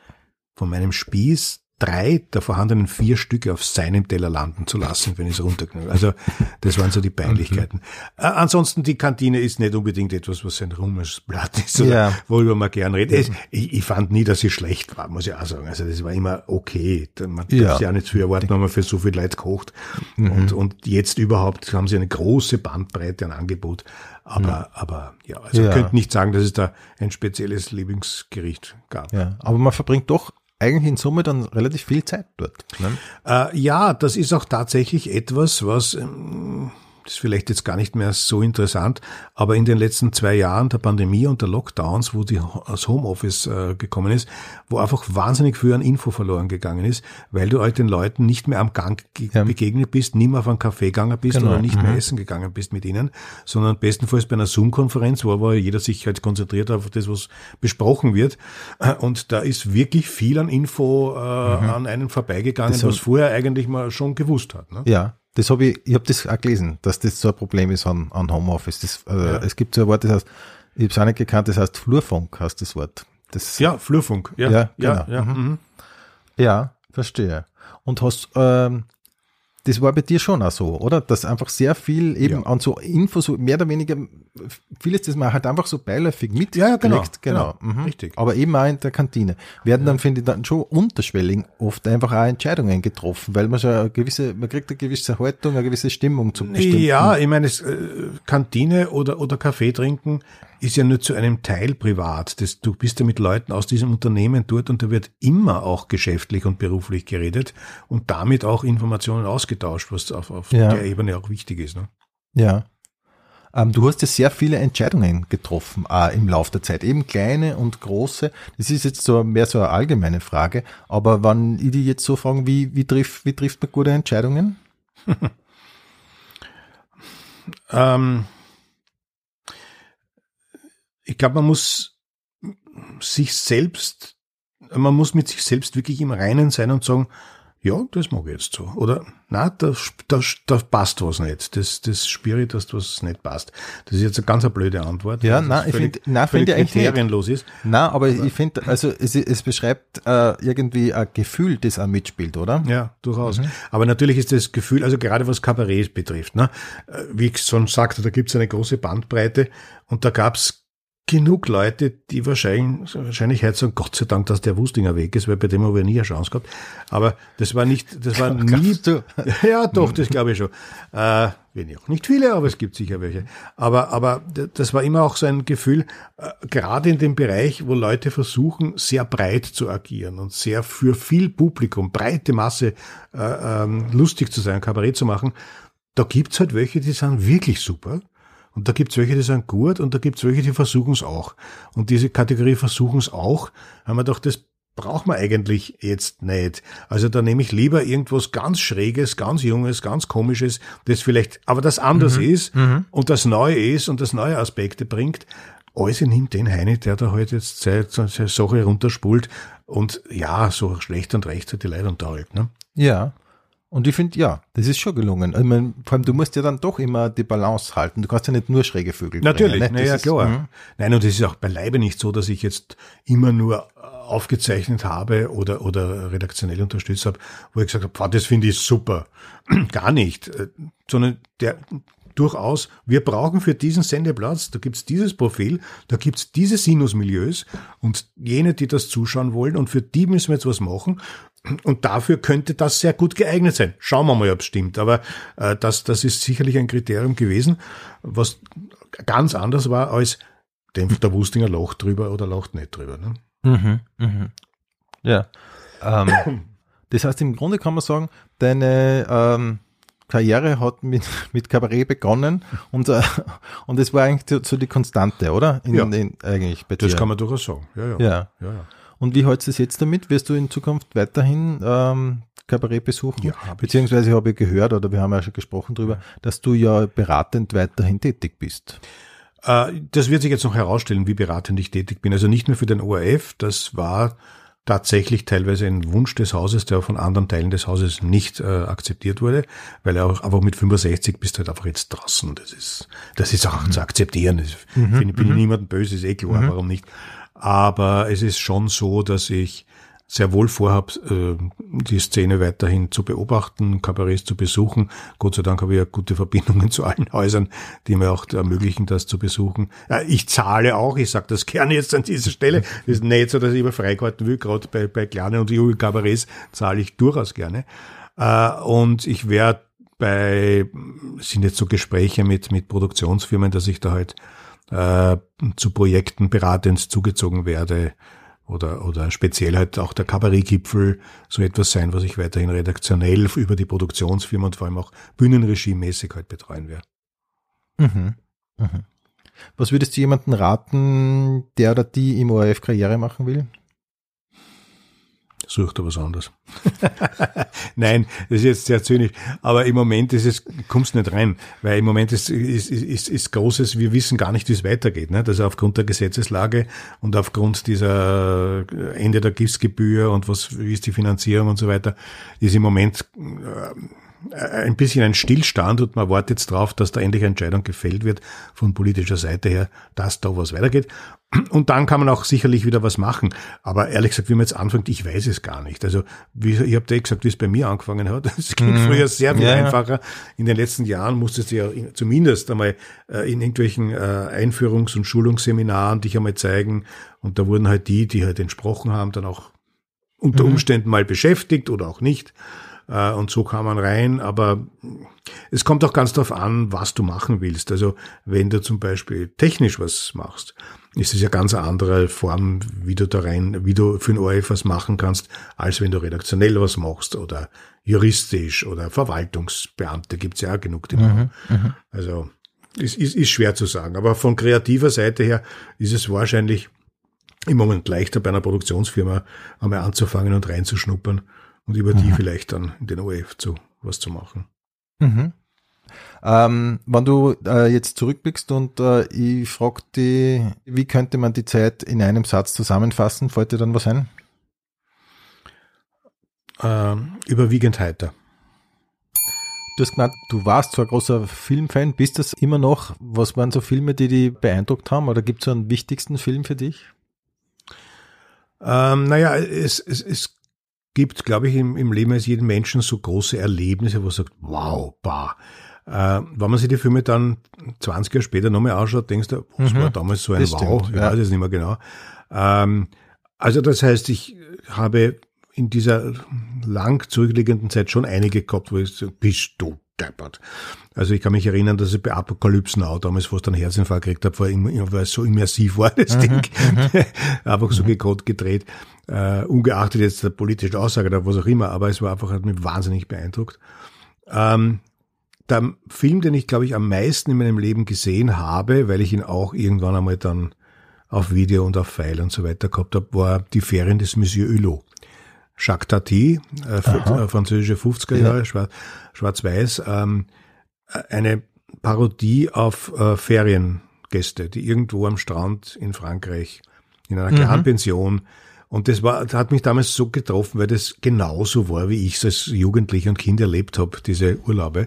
von meinem Spieß drei der vorhandenen vier Stücke auf seinem Teller landen zu lassen, wenn ich es runterknülle. Also das waren so die Peinlichkeiten. Mhm. Äh, ansonsten, die Kantine ist nicht unbedingt etwas, was ein rummes Blatt ist, oder ja. worüber man gern redet. Ich, ich, fand nie, dass sie schlecht war, muss ich auch sagen. Also das war immer okay. Man ja. darf sich auch nicht zu erwarten, wenn man für so viel Leute kocht. Mhm. Und, und jetzt überhaupt haben sie eine große Bandbreite an Angebot. Aber, mhm. aber ja, also ja. könnt nicht sagen, dass es da ein spezielles Lieblingsgericht gab. Ja, aber man verbringt doch eigentlich in Summe dann relativ viel Zeit dort. Ne? Äh, ja, das ist auch tatsächlich etwas, was ähm, ist vielleicht jetzt gar nicht mehr so interessant, aber in den letzten zwei Jahren der Pandemie und der Lockdowns, wo die, das Homeoffice äh, gekommen ist, wo einfach wahnsinnig früh an Info verloren gegangen ist, weil du halt den Leuten nicht mehr am Gang ja. begegnet bist, nie mehr auf einen Café gegangen bist genau. oder nicht mhm. mehr essen gegangen bist mit ihnen, sondern bestenfalls bei einer Zoom-Konferenz, wo aber jeder sich halt konzentriert auf das, was besprochen wird. Äh, und da ist wirklich viel an Info äh, mhm. an einen vorbeigegangen, das was vorher eigentlich mal schon gewusst hat. Ne? Ja, das habe ich, ich habe das auch gelesen, dass das so ein Problem ist an, an Homeoffice. Das, äh, ja. Es gibt so ein Wort, das heißt, ich habe es auch nicht gekannt, das heißt Flurfunk, heißt das Wort. Das, ja, Flurfunk, ja. Ja, genau. ja, ja. Mhm. ja verstehe. Und hast, ähm, das war bei dir schon auch so, oder? Dass einfach sehr viel eben ja. an so Infos, so mehr oder weniger, vieles, das man halt einfach so beiläufig mit. Ja, genau. genau. genau. Mhm. Richtig. Aber eben auch in der Kantine. Werden ja. dann, finde ich, dann schon unterschwellig oft einfach auch Entscheidungen getroffen, weil man schon eine gewisse, man kriegt eine gewisse Haltung, eine gewisse Stimmung zu bestimmen. Ja, ich meine, äh, Kantine oder, oder Kaffee trinken ist ja nur zu einem Teil privat. Das, du bist ja mit Leuten aus diesem Unternehmen dort und da wird immer auch geschäftlich und beruflich geredet und damit auch Informationen ausgetauscht, was auf, auf ja. der Ebene auch wichtig ist. Ne? Ja. Ähm, du hast ja sehr viele Entscheidungen getroffen äh, im Laufe der Zeit, eben kleine und große. Das ist jetzt so mehr so eine allgemeine Frage, aber wenn ich die jetzt so fragen, wie, wie, trifft, wie trifft man gute Entscheidungen? ähm, ich glaube, man muss sich selbst, man muss mit sich selbst wirklich im Reinen sein und sagen, ja, das mag ich jetzt so. Oder, na, da, da, da passt was nicht. Das, das spüre ich, dass was nicht passt. Das ist jetzt eine ganz eine blöde Antwort. Ja, nein, ich finde, nein, finde ich kriterienlos ist. Nein, aber, aber ich finde, also, es, es beschreibt äh, irgendwie ein Gefühl, das auch mitspielt, oder? Ja, durchaus. Mhm. Aber natürlich ist das Gefühl, also gerade was Kabarett betrifft, ne, äh, wie ich schon sagte, da gibt es eine große Bandbreite und da gab es genug Leute, die wahrscheinlich, wahrscheinlich heute sagen, Gott sei Dank, dass der Wustinger weg ist, weil bei dem habe ich nie eine Chance gehabt. Aber das war nicht, das war nie, du? ja doch, das glaube ich schon. Äh, wenn auch nicht viele, aber es gibt sicher welche. Aber, aber das war immer auch so ein Gefühl, äh, gerade in dem Bereich, wo Leute versuchen, sehr breit zu agieren und sehr für viel Publikum, breite Masse äh, ähm, lustig zu sein, Kabarett zu machen, da gibt's halt welche, die sind wirklich super und da gibt's welche, die sind gut und da gibt's welche, die versuchen es auch. Und diese Kategorie versuchen es auch, haben wir doch das braucht man eigentlich jetzt nicht. Also da nehme ich lieber irgendwas ganz Schräges, ganz Junges, ganz Komisches, das vielleicht, aber das anders mhm. ist mhm. und das neu ist und das neue Aspekte bringt, als ich nehme den Heine, der da halt jetzt seine, seine Sache runterspult und ja, so schlecht und recht hat die Leute unterhalten. Ne? Ja. Und ich finde, ja, das ist schon gelungen. Ich mein, vor allem, du musst ja dann doch immer die Balance halten. Du kannst ja nicht nur schräge Vögel Natürlich, bringen, ne? naja, klar. Mh. Nein, und es ist auch beileibe nicht so, dass ich jetzt immer nur aufgezeichnet habe oder, oder redaktionell unterstützt habe, wo ich gesagt habe, das finde ich super. Gar nicht. Äh, sondern der, durchaus, wir brauchen für diesen Sendeplatz, da gibt's dieses Profil, da gibt's diese Sinusmilieus und jene, die das zuschauen wollen und für die müssen wir jetzt was machen und dafür könnte das sehr gut geeignet sein. Schauen wir mal, ob es stimmt. Aber äh, das, das ist sicherlich ein Kriterium gewesen, was ganz anders war als dem, der Wustinger lacht drüber oder lacht nicht drüber. Ne? Mhm, mhm. Ja. Ähm, das heißt, im Grunde kann man sagen, deine ähm, Karriere hat mit, mit Kabarett begonnen und, äh, und es war eigentlich so die Konstante, oder? In, ja. In, eigentlich. Das kann man durchaus sagen. Ja, ja. ja. ja, ja. Und wie hältst du es jetzt damit? Wirst du in Zukunft weiterhin ähm, Kabarett besuchen? Ja, hab Beziehungsweise habe ich gehört, oder wir haben ja schon gesprochen drüber, dass du ja beratend weiterhin tätig bist. Äh, das wird sich jetzt noch herausstellen, wie beratend ich tätig bin. Also nicht nur für den ORF, das war tatsächlich teilweise ein Wunsch des Hauses, der von anderen Teilen des Hauses nicht äh, akzeptiert wurde, weil er auch einfach mit 65 bist halt einfach jetzt draußen. Das ist, das ist auch mhm. zu akzeptieren. Ich mhm. bin, bin mhm. niemandem böse, ist eh klar, mhm. warum nicht. Aber es ist schon so, dass ich sehr wohl vorhabe, äh, die Szene weiterhin zu beobachten, Kabarets zu besuchen. Gott sei Dank habe ich ja gute Verbindungen zu allen Häusern, die mir auch ermöglichen, das zu besuchen. Ich zahle auch, ich sage das gerne jetzt an dieser Stelle. Das ist nicht so, dass ich immer Freikarten will, gerade bei, bei kleinen und jungen Kabarets zahle ich durchaus gerne. Äh, und ich werde bei, sind jetzt so Gespräche mit, mit Produktionsfirmen, dass ich da halt äh, zu Projekten beratend zugezogen werde oder, oder speziell halt auch der Kabarettgipfel so etwas sein, was ich weiterhin redaktionell über die Produktionsfirma und vor allem auch Bühnenregiemäßig halt betreuen werde. Mhm. Mhm. Was würdest du jemanden raten, der oder die im ORF Karriere machen will? Sucht er was anderes. Nein, das ist jetzt sehr zynisch. Aber im Moment ist es, kommst nicht rein, weil im Moment ist, ist, ist, ist großes, wir wissen gar nicht, wie es weitergeht. Ne? Also aufgrund der Gesetzeslage und aufgrund dieser Ende der Gipsgebühr und was, wie ist die Finanzierung und so weiter, ist im Moment äh, ein bisschen ein Stillstand und man wartet jetzt drauf, dass da endlich eine Entscheidung gefällt wird von politischer Seite her, dass da was weitergeht. Und dann kann man auch sicherlich wieder was machen. Aber ehrlich gesagt, wie man jetzt anfängt, ich weiß es gar nicht. Also, wie, ich habe dir gesagt, wie es bei mir angefangen hat. Es ging mhm. früher sehr viel ja, einfacher. In den letzten Jahren musstest du ja zumindest einmal äh, in irgendwelchen äh, Einführungs- und Schulungsseminaren dich einmal zeigen. Und da wurden halt die, die halt entsprochen haben, dann auch unter mhm. Umständen mal beschäftigt oder auch nicht. Äh, und so kam man rein. Aber es kommt auch ganz darauf an, was du machen willst. Also wenn du zum Beispiel technisch was machst, ist es ja ganz eine andere Form, wie du da rein, wie du für ein ORF was machen kannst, als wenn du redaktionell was machst oder juristisch oder Verwaltungsbeamte gibt's ja auch genug. Die mhm, mhm, also ist, ist, ist schwer zu sagen. Aber von kreativer Seite her ist es wahrscheinlich im Moment leichter bei einer Produktionsfirma einmal anzufangen und reinzuschnuppern und über die mhm. vielleicht dann in den ORF zu was zu machen. Mhm. Ähm, wenn du äh, jetzt zurückblickst und äh, ich frage dich, wie könnte man die Zeit in einem Satz zusammenfassen? Fällt dir dann was ein? Ähm, überwiegend heiter. Du hast gesagt, du warst zwar großer Filmfan, bist das immer noch? Was waren so Filme, die dich beeindruckt haben? Oder gibt es so einen wichtigsten Film für dich? Ähm, naja, es, es, es gibt, glaube ich, im, im Leben eines jeden Menschen so große Erlebnisse, wo er sagt, wow, bah. Äh, wenn man sich die Filme dann 20 Jahre später nochmal anschaut, denkst du, was mhm, war damals so ein Wow? Stimmt, ich ja. weiß es nicht mehr genau. Ähm, also das heißt, ich habe in dieser lang zurückliegenden Zeit schon einige gehabt, wo ich so, bist du deppert. Also ich kann mich erinnern, dass ich bei Apocalypse Now damals fast einen Herzinfarkt gekriegt habe, weil, es so immersiv war, das mhm, Ding. Mhm. einfach so gekonnt gedreht. Uh, ungeachtet jetzt der politischen Aussage oder was auch immer, aber es war einfach, hat mich wahnsinnig beeindruckt. Ähm, der Film, den ich, glaube ich, am meisten in meinem Leben gesehen habe, weil ich ihn auch irgendwann einmal dann auf Video und auf Pfeil und so weiter gehabt habe, war Die Ferien des Monsieur Hulot. Jacques Tati, äh, äh französische 50er Jahre, ja. schwarz-weiß, ähm, eine Parodie auf äh, Feriengäste, die irgendwo am Strand in Frankreich in einer kleinen mhm. Pension und das war, das hat mich damals so getroffen, weil das genauso war, wie ich es als Jugendlicher und Kind erlebt habe, diese Urlaube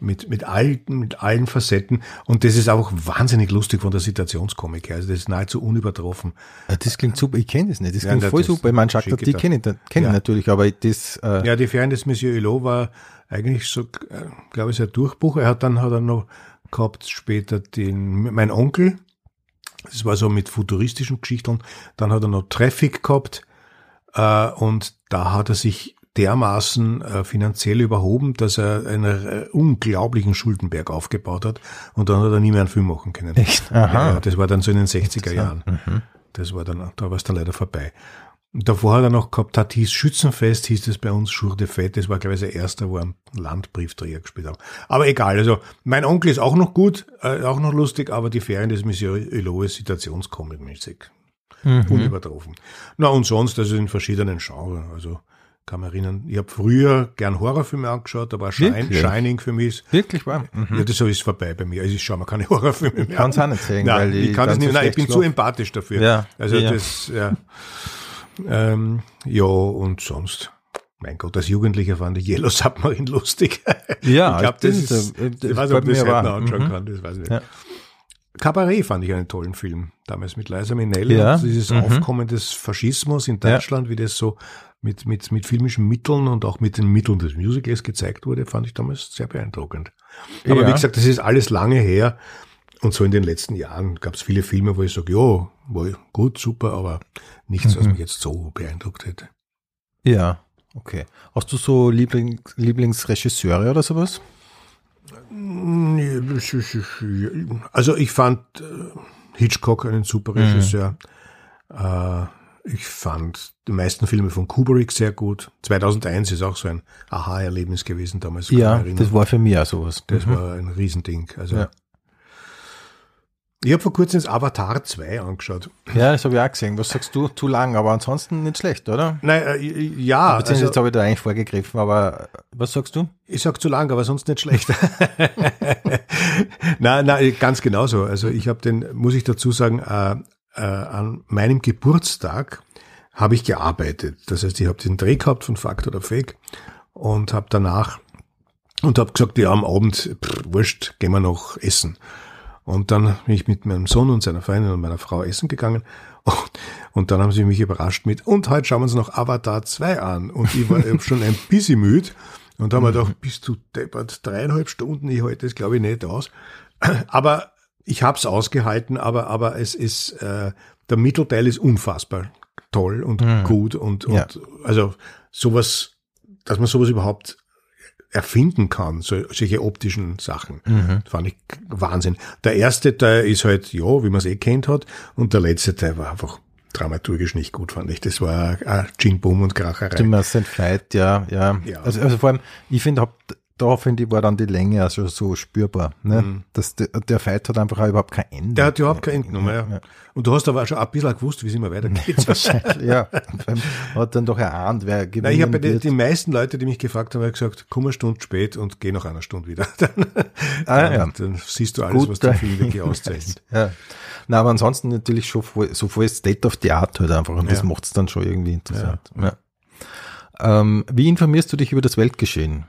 mit, mit, allen, mit allen Facetten. Und das ist auch wahnsinnig lustig von der Situationskomik her. Also das ist nahezu unübertroffen. Das klingt super. Ich kenne das nicht. Das klingt ja, voll das super. Ich meine, Jacques die kenne ich, kenn ja. ich natürlich, aber das... Äh ja, die Ferien des Monsieur Hulot war eigentlich so, äh, glaube ich, sein Durchbruch. Er hat dann hat er noch gehabt später den, mein Onkel, das war so mit futuristischen Geschichten. Dann hat er noch Traffic gehabt äh, und da hat er sich dermaßen äh, finanziell überhoben, dass er einen äh, unglaublichen Schuldenberg aufgebaut hat und dann hat er nie mehr einen Film machen können. Echt? Aha. Ja, das war dann so in den 60er Jahren. Mhm. Das war dann, da war es dann leider vorbei. Davor hat er noch gehabt, hat hieß Schützenfest, hieß das bei uns, Jour de Fête, das war, glaube ich, der erste, wo er einen Landbriefträger gespielt hat. Aber egal, also mein Onkel ist auch noch gut, äh, auch noch lustig, aber die Ferien des Monsieur Hulot ist situationskomikmäßig. Mhm. Unübertroffen. Na und sonst, also in verschiedenen Genres, also kann man erinnern, ich habe früher gern Horrorfilme angeschaut, aber Shine, Shining für mich ist, Wirklich wahr? Mhm. Ja, das ist vorbei bei mir. Also ich schaue mir keine Horrorfilme mehr an. Kann's auch nicht sehen, nein, weil ich kann das nicht, nein, ich bin zu empathisch dafür. Ja. Also ja. das, ja. Ähm, ja, und sonst. Mein Gott, als Jugendlicher fand ich Yellow Submarine lustig. Ja, ich glaube, das, das ist, äh, das ich weiß nicht, ob das heute noch anschauen mhm. kann, das weiß ich nicht. Ja. Cabaret fand ich einen tollen Film. Damals mit Liza Minnelli. Ja. Dieses Mhm. Aufkommen des Faschismus in Deutschland, wie das so mit, mit, mit filmischen Mitteln und auch mit den Mitteln des Musicals gezeigt wurde, fand ich damals sehr beeindruckend. Aber Ja. wie gesagt, das ist alles lange her. Und so in den letzten Jahren gab es viele Filme, wo ich sage, ja, gut, super, aber nichts, Mhm. was mich jetzt so beeindruckt hätte. Ja, okay. Hast du so Liebling, Lieblingsregisseure oder sowas? Also ich fand äh, Hitchcock einen super Regisseur. Äh, ich fand die meisten Filme von Kubrick sehr gut. 2001 ist auch so ein Aha-Erlebnis gewesen damals. Ja, das war für mich auch sowas. Das Mhm. war ein Riesending. Also Ja. Ich habe vor kurzem das Avatar 2 angeschaut. Ja, das habe ich auch gesehen. Was sagst du? Zu lang, aber ansonsten nicht schlecht, oder? Nein, äh, ja, Beziehungsweise also, jetzt habe ich da eigentlich vorgegriffen, aber was sagst du? ich sag zu lang, aber sonst nicht schlecht. nein, nein, ganz genauso. Also ich habe den, muss ich dazu sagen, äh, äh, an meinem Geburtstag habe ich gearbeitet. Das heißt, ich habe den Dreh gehabt von Fakt oder Fake und habe danach und habe gesagt, ja, am Abend, pff, wurscht, gehen wir noch essen. Und dann bin ich mit meinem Sohn und seiner Freundin und meiner Frau essen gegangen. Und, und dann haben sie mich überrascht mit, und heute schauen wir uns noch Avatar 2 an. Und ich war eben schon ein bisschen müde und haben mir gedacht, bist du deppert, dreieinhalb Stunden, ich halte das glaube ich nicht aus. Aber ich habe es ausgehalten, aber, aber es ist, äh, der Mittelteil ist unfassbar toll und gut und, und Ja. also sowas, dass man sowas überhaupt erfinden kann, so, solche optischen Sachen. Fand ich Wahnsinn. Der erste Teil ist halt, ja, wie man es eh kennt hat, und der letzte Teil war einfach dramaturgisch nicht gut, fand ich. Das war äh, Gin Boom und Kracherei. Mass Fight, ja, ja. Ja. Also, also vor allem, ich finde, da finde ich, war dann die Länge also so spürbar. Ne? Das, der, der Fight hat einfach auch überhaupt kein Ende. Mhm. Der hat überhaupt kein Ende genommen, ja. Und du hast aber auch schon ein bisschen gewusst, wie es immer weitergeht. Wahrscheinlich, ja. Hat dann doch erahnt, wer gewinnen Nein, ich habe die, die meisten Leute, die mich gefragt haben, haben gesagt, komm eine Stunde spät und geh nach einer Stunde wieder. Dann, Ah, ja. dann siehst du alles, was den Guter Film wirklich auszeichnet. Ja. Na, aber ansonsten natürlich schon voll, so voll State of the Art halt einfach und das Ja. macht es dann schon irgendwie interessant. Ja. Ähm, wie informierst du dich über das Weltgeschehen?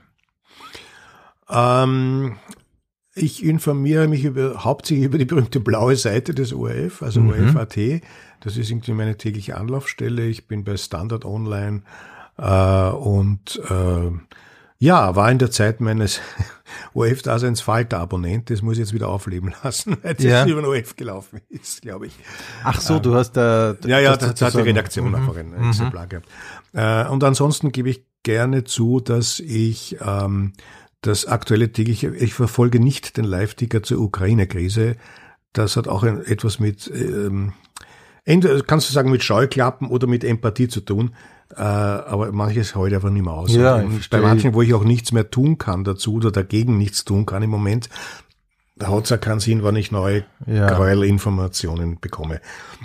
Ähm, ich informiere mich über, hauptsächlich über die berühmte blaue Seite des ORF, also Mhm. ORF.at. Das ist irgendwie meine tägliche Anlaufstelle. Ich bin bei Standard Online äh, und äh, ja, war in der Zeit meines ORF-Daseins Falter-Abonnent. Das muss ich jetzt wieder aufleben lassen, weil das Ja. über den ORF gelaufen ist, glaube ich. Ach so, du hast da. Ja, ja, das da hat die Redaktion Mhm. einfach ein Exemplar gehabt. Äh, und ansonsten gebe ich gerne zu, dass ich ähm, das aktuelle tägliche, ich verfolge nicht den Live-Ticker zur Ukraine-Krise. Das hat auch ein, etwas mit, ähm, entweder kannst du sagen, mit Scheuklappen oder mit Empathie zu tun. Äh, aber manches heute einfach nicht mehr aus. Ja, bei manchen, wo ich auch nichts mehr tun kann dazu oder dagegen nichts tun kann im Moment, da hat es ja keinen Sinn, wenn ich neue Ja. Gräuelinformationen bekomme.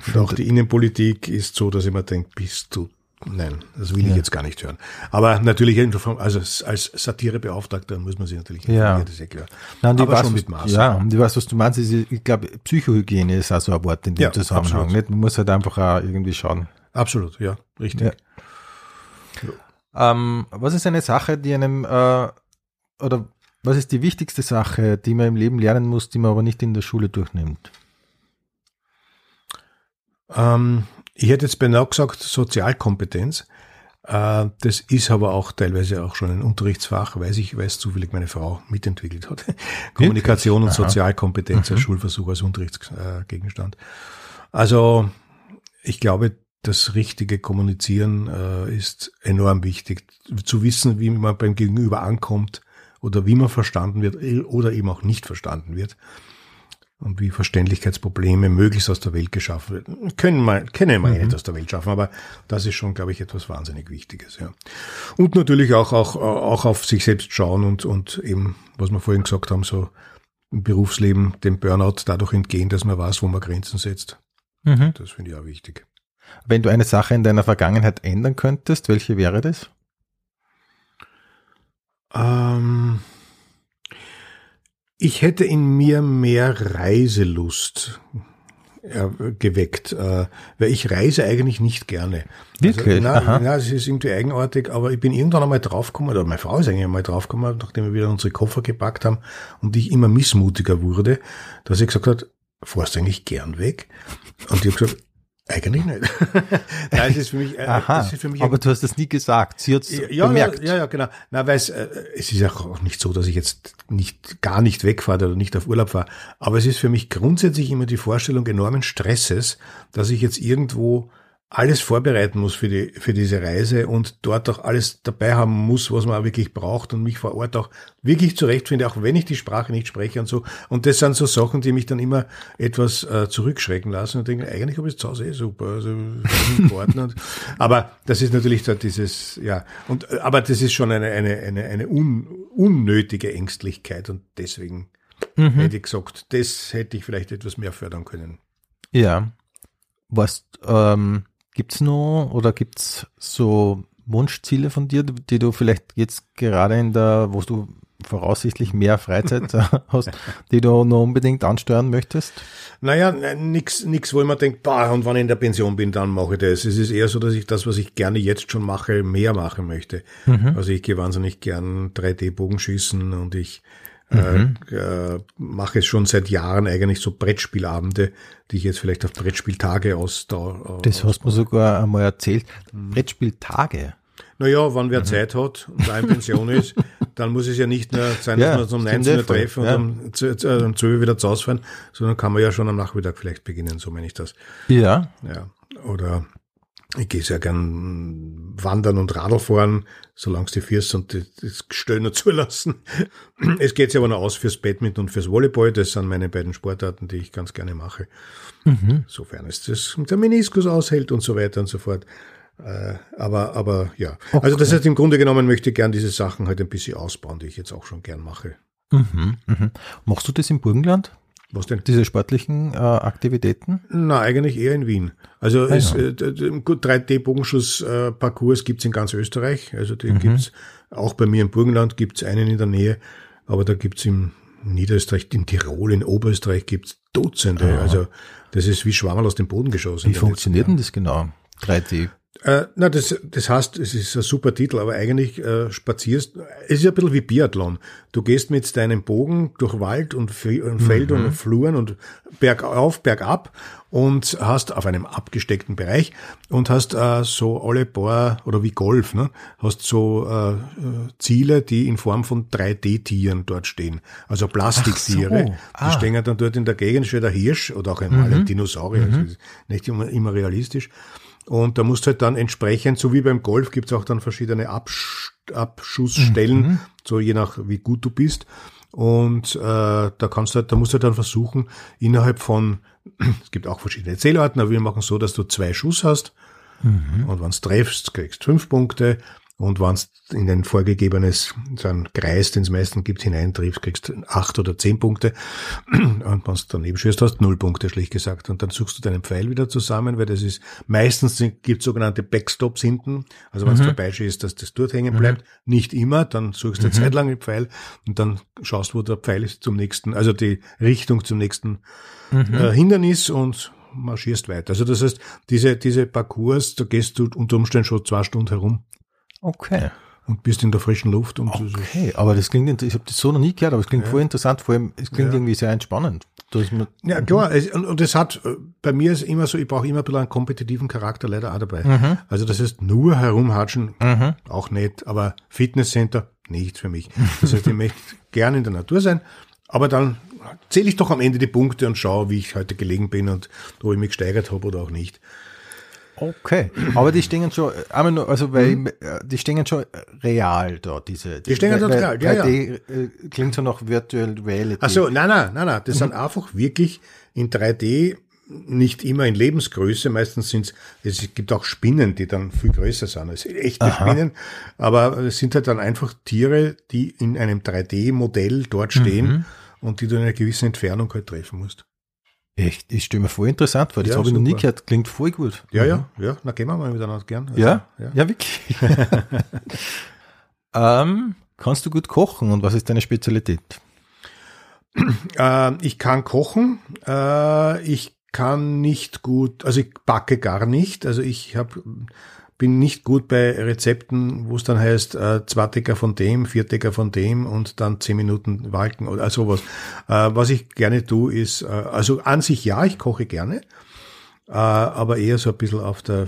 Und auch die Innenpolitik ist so, dass ich mir denke, bist du, nein, das will ich jetzt gar nicht hören. Aber natürlich, also als Satirebeauftragter muss man sich natürlich Ja. das ist ja klar. Nein, die Aber weiß, schon mit Maß. Ja, und ich weiß, was du meinst. Ist, ich glaube, Psychohygiene ist auch so ein Wort in dem Ja, Zusammenhang. absolut. Nicht? Man muss halt einfach auch irgendwie schauen. Absolut, ja, richtig. Ja. Ähm, was ist eine Sache, die einem, äh, oder was ist die wichtigste Sache, die man im Leben lernen muss, die man aber nicht in der Schule durchnimmt? Ähm, ich hätte jetzt beinahe gesagt Sozialkompetenz. Äh, das ist aber auch teilweise auch schon ein Unterrichtsfach, weiß ich, weil es zufällig meine Frau mitentwickelt hat. Kommunikation und. Sozialkompetenz als Schulversuch als Unterrichtsgegenstand. Also ich glaube, das richtige Kommunizieren äh, ist enorm wichtig. Zu wissen, wie man beim Gegenüber ankommt oder wie man verstanden wird oder eben auch nicht verstanden wird und wie Verständlichkeitsprobleme möglichst aus der Welt geschaffen werden. Können wir, können wir eh nicht aus der Welt schaffen, aber das ist schon, glaube ich, etwas wahnsinnig Wichtiges, ja. Und natürlich auch, auch, auch auf sich selbst schauen und, und eben, was wir vorhin gesagt haben, so im Berufsleben dem Burnout dadurch entgehen, dass man weiß, wo man Grenzen setzt. Das finde ich auch wichtig. Wenn du eine Sache in deiner Vergangenheit ändern könntest, welche wäre das? Ähm, ich hätte in mir mehr Reiselust äh, geweckt, äh, weil ich reise eigentlich nicht gerne. Wirklich? Also, na, na, es ist irgendwie eigenartig, aber ich bin irgendwann einmal draufgekommen, oder meine Frau ist eigentlich einmal draufgekommen, nachdem wir wieder unsere Koffer gepackt haben und ich immer missmutiger wurde, dass ich gesagt habe, fährst du eigentlich gern weg? Und ich habe gesagt, eigentlich nicht. Nein, es ist für mich, äh, Aha, ist für mich aber du hast das nie gesagt. Sie hat es ja, bemerkt. Ja, ja, genau. Na, weil es, äh, es ist auch nicht so, dass ich jetzt nicht, gar nicht wegfahre oder nicht auf Urlaub fahre. Aber es ist für mich grundsätzlich immer die Vorstellung enormen Stresses, dass ich jetzt irgendwo alles vorbereiten muss für die für diese Reise und dort auch alles dabei haben muss, was man auch wirklich braucht und mich vor Ort auch wirklich zurechtfinde, auch wenn ich die Sprache nicht spreche und so. Und das sind so Sachen, die mich dann immer etwas äh, zurückschrecken lassen und denke, eigentlich habe ich es zu Hause eh super, also in Ordnung. aber das ist natürlich da dieses, ja, und äh, aber das ist schon eine eine eine eine un, unnötige Ängstlichkeit und deswegen mhm. hätte ich gesagt, das hätte ich vielleicht etwas mehr fördern können. Ja. Was ähm Gibt's noch oder gibt's so Wunschziele von dir, die du vielleicht jetzt gerade in der, wo du voraussichtlich mehr Freizeit hast, die du noch unbedingt ansteuern möchtest? Naja, nix, nix, wo ich mir denke, bah, und wenn ich in der Pension bin, dann mache ich das. Es ist eher so, dass ich das, was ich gerne jetzt schon mache, mehr machen möchte. Mhm. Also ich gehe wahnsinnig gern 3D-Bogenschießen und ich Mhm. Äh, mache es schon seit Jahren eigentlich so Brettspielabende, die ich jetzt vielleicht auf Brettspieltage aus. Da, äh, das hast du mir sogar einmal erzählt. Mhm. Brettspieltage. Naja, wenn wer mhm. Zeit hat und da in Pension ist, dann muss es ja nicht nur sein, dass ja, wir uns um 19 Uhr treffen ja. und um 12 Uhr wieder zu Hause fahren, sondern kann man ja schon am Nachmittag vielleicht beginnen, so meine ich das. Ja. Ja. Oder ich gehe sehr gern wandern und Radl fahren, solange es die Füße und das noch zulassen. Es geht sich aber noch aus fürs Badminton und fürs Volleyball. Das sind meine beiden Sportarten, die ich ganz gerne mache. Mhm. Sofern es das mit der Meniskus aushält und so weiter und so fort. Äh, aber, aber ja. Okay. Also das heißt, im Grunde genommen möchte ich gern diese Sachen halt ein bisschen ausbauen, die ich jetzt auch schon gern mache. Mhm, mhm. Machst du das im Burgenland? Was denn? Diese sportlichen äh, Aktivitäten? Na, eigentlich eher in Wien. Also ah, es, äh, 3D-Bogenschuss-Parcours äh, gibt's in ganz Österreich. Also den mhm. gibt's auch bei mir im Burgenland gibt's einen in der Nähe, aber da gibt's im Niederösterreich, in Tirol, in Oberösterreich gibt's Dutzende. Aha. Also das ist wie Schwammerl aus dem Boden geschossen. Wie funktioniert denn das genau? 3D äh, na, das, das heißt, es ist ein super Titel, aber eigentlich äh, spazierst, es ist ein bisschen wie Biathlon. Du gehst mit deinem Bogen durch Wald und, und Feld mhm. und Fluren und bergauf, bergab und hast auf einem abgesteckten Bereich und hast äh, so alle paar, oder wie Golf, ne, hast so äh, Ziele, die in Form von 3D-Tieren dort stehen. Also Plastiktiere. So. Ah. Die stehen dann dort in der Gegend, steht der Hirsch oder auch einmal mhm. ein Dinosaurier, mhm. nicht immer, immer realistisch. Und da musst du halt dann entsprechend, so wie beim Golf, gibt's auch dann verschiedene Absch Abschussstellen, mhm. so je nach wie gut du bist. Und äh, da kannst du halt, da musst du halt dann versuchen, innerhalb von, es gibt auch verschiedene Zählarten, aber wir machen so, dass du zwei Schuss hast. Mhm. Und wenn du treffst, kriegst fünf Punkte. Und wenn du in ein vorgegebenes, so ein Kreis, den es meistens gibt, hineintriffst, kriegst du acht oder zehn Punkte. Und wenn du daneben schießt, hast du null Punkte, schlicht gesagt. Und dann suchst du deinen Pfeil wieder zusammen, weil das ist, meistens gibt es sogenannte Backstops hinten. Also wenn mhm. du vorbeischießt, dass das dort hängen bleibt. Mhm. Nicht immer, dann suchst du mhm. Zeit lang den Pfeil und dann schaust, wo der Pfeil ist zum nächsten, also die Richtung zum nächsten mhm. äh, Hindernis und marschierst weiter. Also das heißt, diese, diese Parcours, da gehst du unter Umständen schon zwei Stunden herum. Okay. Und bist in der frischen Luft. Und okay, aber das klingt, ich habe das so noch nie gehört, aber es klingt ja. voll interessant, vor allem, es klingt ja. irgendwie sehr entspannend. ja, klar, es, und, und es hat, äh, bei mir ist immer so, ich brauche immer ein bisschen einen kompetitiven Charakter leider auch dabei. Mhm. Also das heißt, nur herumhatschen, mhm. auch nicht, aber Fitnesscenter, nichts für mich. Das heißt, ich möchte gerne in der Natur sein, aber dann zähle ich doch am Ende die Punkte und schaue, wie ich heute gelegen bin und ob ich mich gesteigert habe oder auch nicht. Okay, aber die stehen schon, also weil mhm. die stehen schon real da, diese. Die, die stehen dort real, ja, ja. Die äh, klingt so nach Virtual Reality. Ach so, nein, nein, nein, nein, das mhm. sind einfach wirklich in 3D, nicht immer in Lebensgröße, meistens sind es, es gibt auch Spinnen, die dann viel größer sind als echte Aha. Spinnen, aber es sind halt dann einfach Tiere, die in einem 3D-Modell dort stehen mhm. und die du in einer gewissen Entfernung halt treffen musst. Echt, ich stelle mir voll interessant vor. Das ja, habe ich noch nie gehört. Klingt voll gut. Ja, mhm. ja, ja. Na, gehen wir mal miteinander gern. Also, ja? ja, ja, wirklich. ähm, kannst du gut kochen und was ist deine Spezialität? Äh, ich kann kochen. Äh, ich kann nicht gut, also ich backe gar nicht. Also ich habe bin nicht gut bei Rezepten, wo es dann heißt, äh, zwei Decker von dem, vier Decker von dem und dann zehn Minuten walken oder also sowas. Äh, was ich gerne tue, ist, äh, also an sich ja, ich koche gerne, äh, aber eher so ein bisschen auf der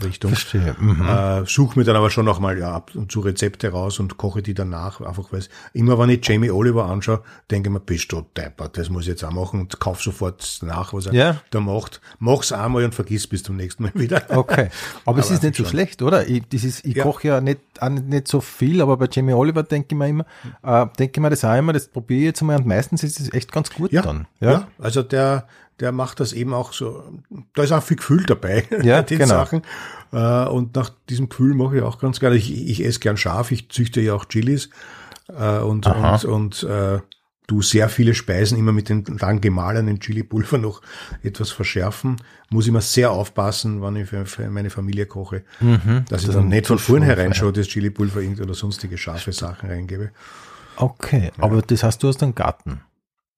Freistil-Richtung. Verstehe. Mhm. Äh, suche mir dann aber schon nochmal ja, ab und zu Rezepte raus und koche die danach, einfach weil immer wenn ich Jamie Oliver anschaue, denke ich mir, bist du deppert, das muss ich jetzt auch machen und kauf sofort nach, was er Ja. da macht. Mach's einmal und vergiss bis zum nächsten Mal wieder. Okay. Aber, es ist nicht so schon. schlecht, oder? Ich, das ist, ich Ja. koche ja nicht, nicht, so viel, aber bei Jamie Oliver denke ich mir immer, äh, denke ich mir das auch immer, das probiere ich jetzt mal und meistens ist es echt ganz gut Ja, dann. ja. also der, der macht das eben auch so, da ist auch viel Gefühl dabei, Ja, die genau. Sachen. Äh, Und nach diesem Gefühl mache ich auch ganz gerne. Ich, ich esse gern scharf, ich züchte ja auch Chilis äh, und, Aha. und, und äh, du sehr viele Speisen immer mit dem dann gemahlenen Chili-Pulver noch etwas verschärfen. Muss immer sehr aufpassen, wenn ich für, meine Familie koche, dass ich das dann nicht von vornherein schon das Chili-Pulver oder sonstige scharfe Sachen reingebe. Okay. Aber das heißt, du hast einen Garten.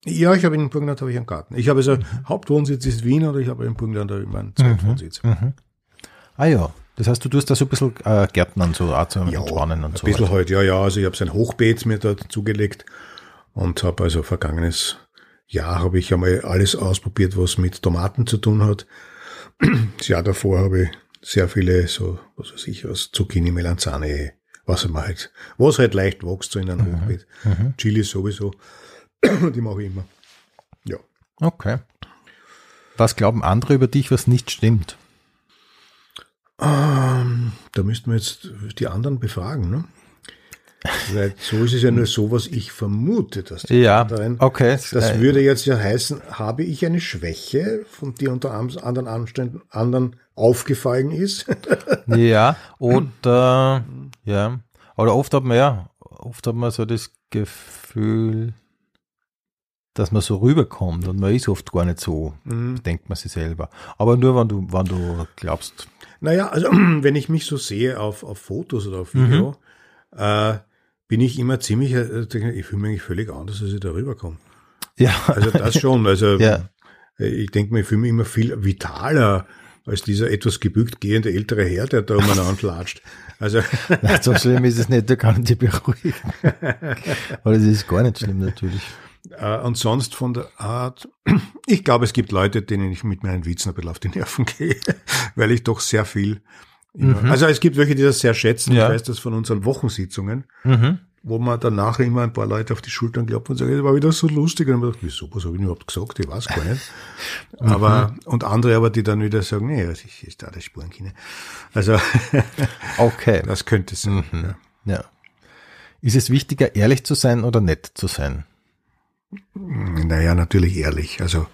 Ja, ich habe in Burgenland habe ich einen Garten. Ich habe also Hauptwohnsitz ist Wien oder ich habe in Burgenland auch immer einen Zweitwohnsitz. Ah ja. Das heißt, du tust da so ein bisschen äh, Gärtnern, so auch zum Ja, Entspannen und ein so. bisschen weiter. halt, ja, ja. Also ich habe sein Hochbeet mir dort zugelegt und habe also vergangenes Jahr habe ich einmal alles ausprobiert, was mit Tomaten zu tun hat. Das Jahr davor habe ich sehr viele so, was weiß ich, was Zucchini, Melanzane, was man halt, was halt leicht wächst so in einem Mhm. Hochbeet. Chili sowieso. Die mache ich immer. Ja. Okay. Was glauben andere über dich, was nicht stimmt? Ähm, da müssten wir jetzt die anderen befragen, ne? Weil so ist es ja nur so, was ich vermute, dass die Ja, anderen. okay. Das Äh, würde jetzt ja heißen, habe ich eine Schwäche, von die unter anderen Anständen anderen aufgefallen ist? Ja, oder, ja, oder oft hat man ja, oft hat man so das Gefühl, dass man so rüberkommt und man ist oft gar nicht so, denkt man sich selber. Aber nur, wenn du, wenn du glaubst, naja, also wenn ich mich so sehe auf, auf Fotos oder auf Video, äh, bin ich immer ziemlich, äh, ich fühle mich eigentlich völlig anders, als ich da rüberkomme. ja, Also das schon. Also Ja. ich denke mir, ich fühle mich immer viel vitaler als dieser etwas gebückt gehende ältere Herr, der da umeinander latscht. Also Nein, so schlimm ist es nicht, da kann ich dich beruhigen. Aber das ist gar nicht schlimm natürlich. Äh, und sonst von der Art, ich glaube, es gibt Leute, denen ich mit meinen Witzen ein bisschen auf die Nerven gehe, weil ich doch sehr viel immer, also es gibt welche, die das sehr schätzen. Mhm. Ja. Ich weiß das von unseren Wochensitzungen, Mhm. wo man danach immer ein paar Leute auf die Schultern klopfen und sagen, das war wieder so lustig. Und man dachte, wieso, was habe ich überhaupt gesagt? Ich weiß gar nicht. aber, und andere aber, die dann wieder sagen, nee, das ist, ist da das Spurenkine. Also, Okay. das könnte sein. Ja. Ja. Ist es wichtiger, ehrlich zu sein oder nett zu sein? Naja, natürlich ehrlich. Also,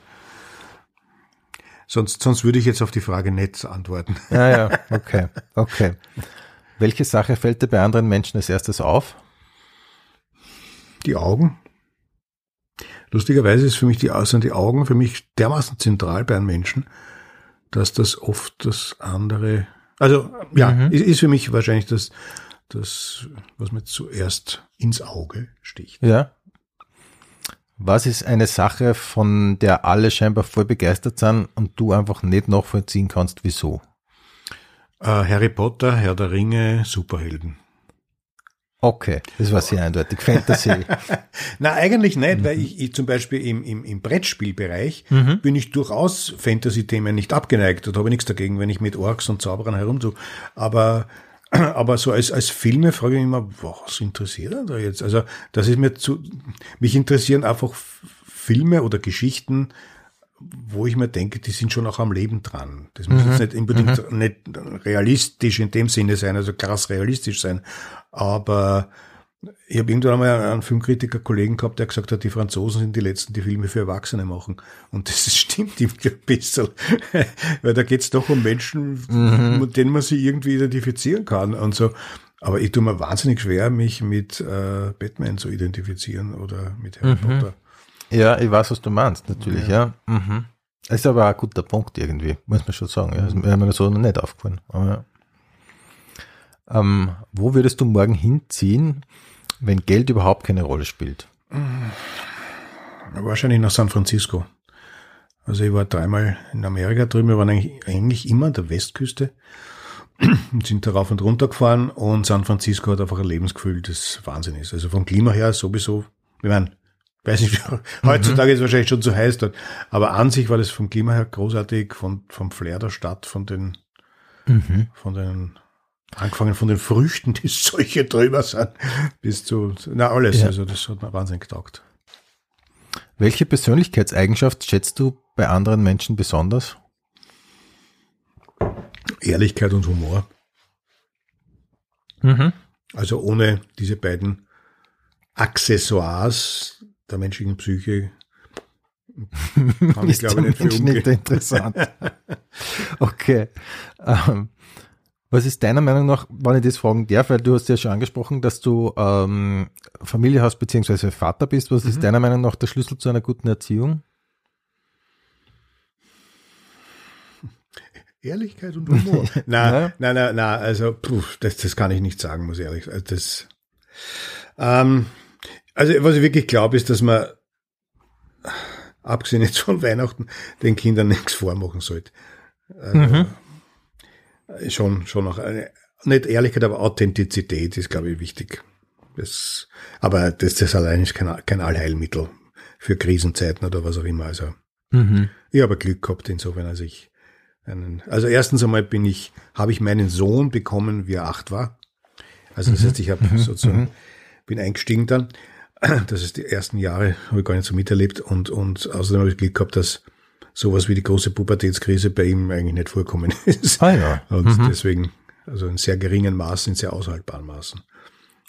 sonst, sonst würde ich jetzt auf die Frage nett antworten. Ja, ja, okay, okay. Welche Sache fällt dir bei anderen Menschen als erstes auf? Die Augen. Lustigerweise ist für mich die, sind die Augen für mich dermaßen zentral bei einem Menschen, dass das oft das andere, also ja, Mhm. ist, ist für mich wahrscheinlich das, das, was mir zuerst ins Auge sticht. Ja. Was ist eine Sache, von der alle scheinbar voll begeistert sind und du einfach nicht nachvollziehen kannst, wieso? Äh, Harry Potter, Herr der Ringe, Superhelden. Okay, das war sehr eindeutig. Fantasy. Na, eigentlich nicht, weil ich, ich zum Beispiel im, im, im Brettspielbereich bin ich durchaus Fantasy-Themen nicht abgeneigt und habe nichts dagegen, wenn ich mit Orks und Zauberern herumtue. Aber, aber so als, als Filme frage ich mich immer, was interessiert er da jetzt? Also, das ist mir zu, mich interessieren einfach Filme oder Geschichten, wo ich mir denke, die sind schon auch am Leben dran. Das muss jetzt nicht unbedingt nicht realistisch in dem Sinne sein, also krass realistisch sein. Aber ich habe irgendwann einmal einen Filmkritiker-Kollegen gehabt, der gesagt hat, die Franzosen sind die Letzten, die Filme für Erwachsene machen. Und das stimmt irgendwie ein bisschen. Weil da geht's doch um Menschen, mit denen man sich irgendwie identifizieren kann und so. Aber ich tue mir wahnsinnig schwer, mich mit äh, Batman zu identifizieren oder mit Harry Potter. ja, ich weiß, was du meinst, natürlich, ja. Mhm. Das ist aber ein guter Punkt irgendwie, muss man schon sagen. Ja. Das wäre mir so noch nicht aufgefallen. Aber, ja. Ähm, wo würdest du morgen hinziehen, wenn Geld überhaupt keine Rolle spielt? Wahrscheinlich nach San Francisco. Also ich war dreimal in Amerika drüben, wir waren eigentlich, eigentlich immer an der Westküste. und sind da rauf und runter gefahren und San Francisco hat einfach ein Lebensgefühl, das Wahnsinn ist. Also vom Klima her sowieso, ich meine, weiß nicht, heutzutage ist es wahrscheinlich schon zu heiß dort, aber an sich war das vom Klima her großartig, von, vom Flair der Stadt, von den, Mhm. von den, angefangen von den Früchten, die solche drüber sind, bis zu, na alles, Ja. also das hat mir wahnsinnig getaugt. Welche Persönlichkeitseigenschaft schätzt du bei anderen Menschen besonders? Ehrlichkeit und Humor. Mhm. Also ohne diese beiden Accessoires der menschlichen Psyche kann ich Ist glaube nicht Mensch nicht interessant. okay. Ähm, was ist deiner Meinung nach, wenn ich das fragen darf, weil du hast ja schon angesprochen, dass du ähm, Familie hast beziehungsweise Vater bist. Was Mhm. ist deiner Meinung nach der Schlüssel zu einer guten Erziehung? Ehrlichkeit und Humor. Nein, nein, nein, nein, also puh, das, das kann ich nicht sagen, muss ich ehrlich sagen. Das, ähm, also was ich wirklich glaube, ist, dass man abgesehen jetzt von Weihnachten den Kindern nichts vormachen sollte. Also, Schon, schon auch eine, nicht Ehrlichkeit, aber Authentizität ist, glaube ich, wichtig. Das, aber das, das allein ist kein, kein Allheilmittel für Krisenzeiten oder was auch immer. Also Mhm. ich habe Glück gehabt insofern, als ich einen, also erstens einmal bin ich, habe ich meinen Sohn bekommen, wie er acht war. Also das heißt, ich habe sozusagen, bin eingestiegen dann. Das ist die ersten Jahre, habe ich gar nicht so miterlebt und, und außerdem habe ich Glück gehabt, dass sowas wie die große Pubertätskrise bei ihm eigentlich nicht vorkommen ist. Ah ja. Und deswegen, also in sehr geringen Maßen, in sehr aushaltbaren Maßen.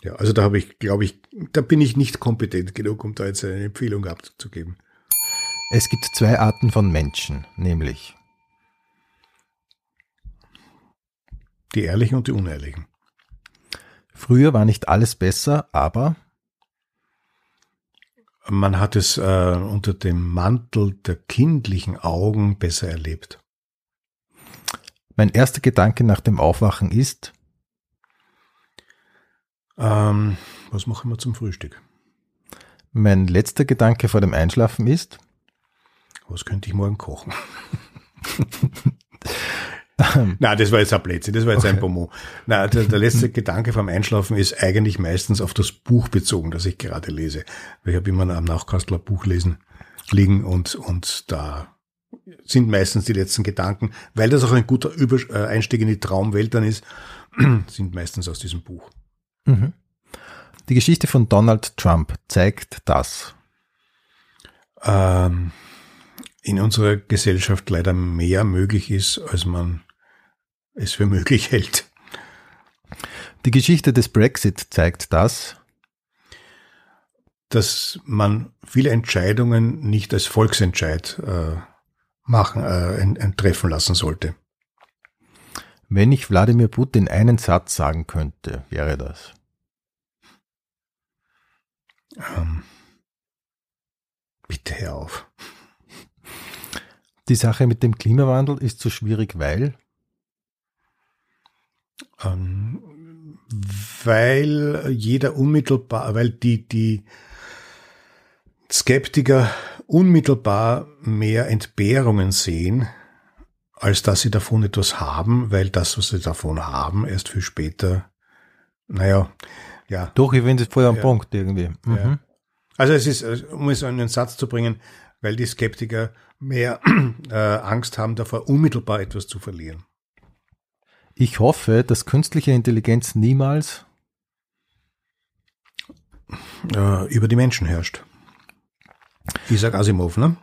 Ja, also da habe ich, glaube ich, da bin ich nicht kompetent genug, um da jetzt eine Empfehlung abzugeben. Es gibt zwei Arten von Menschen, nämlich Die Ehrlichen und die Unehrlichen. früher war nicht alles besser, aber Man hat es äh, unter dem Mantel der kindlichen Augen besser erlebt. mein erster Gedanke nach dem Aufwachen ist, Ähm, was machen wir zum Frühstück? mein letzter Gedanke vor dem Einschlafen ist, Was könnte ich morgen kochen? Na, das war jetzt ein Blödsinn, das war jetzt ein Bonmot. Na, der, der letzte Gedanke vom Einschlafen ist eigentlich meistens auf das Buch bezogen, das ich gerade lese. Weil ich habe immer am Nachkastler Buch lesen liegen und, und da sind meistens die letzten Gedanken, weil das auch ein guter Über äh, Einstieg in die Traumwelt dann ist, sind meistens aus diesem Buch. Mhm. Die Geschichte von Donald Trump zeigt das. ähm, in unserer Gesellschaft leider mehr möglich ist, als man es für möglich hält. Die Geschichte des Brexit zeigt das. Dass man viele Entscheidungen nicht als Volksentscheid äh, machen, äh, en- en- treffen lassen sollte. Wenn ich Wladimir Putin einen Satz sagen könnte, wäre das. Ähm, bitte hör auf. Die Sache mit dem Klimawandel ist so schwierig, weil Ähm, weil jeder unmittelbar, weil die, die Skeptiker unmittelbar mehr Entbehrungen sehen, als dass sie davon etwas haben, weil das, was sie davon haben, erst viel später, naja, ja. doch, ich finde es voll am Ja. Punkt irgendwie. Mhm. Ja. Also es ist, äh, um es in einen Satz zu bringen, weil die Skeptiker mehr äh, Angst haben davor, unmittelbar etwas zu verlieren. Ich hoffe, dass künstliche Intelligenz niemals äh, über die Menschen herrscht. Isaac Asimov, ne?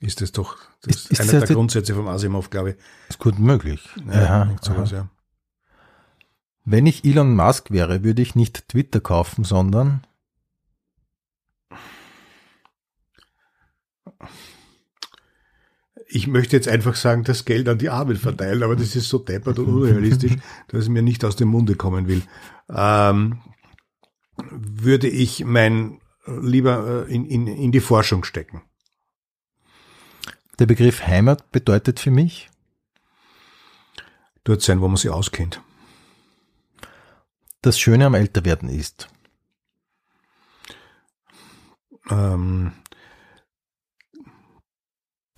Ist das doch das Ist- ist einer das der Grundsätze vom Asimov, glaube ich. ist gut möglich. Ja, Aha, sowas, aha. ja. Wenn ich Elon Musk wäre, würde ich nicht Twitter kaufen, sondern Ich möchte jetzt einfach sagen, das Geld an die Armen verteilen, aber das ist so deppert und unrealistisch, dass es mir nicht aus dem Munde kommen will. Ähm, würde ich mein lieber äh, in, in, in die Forschung stecken. der Begriff Heimat bedeutet für mich Dort sein, wo man sich auskennt. das Schöne am Älterwerden ist. ähm,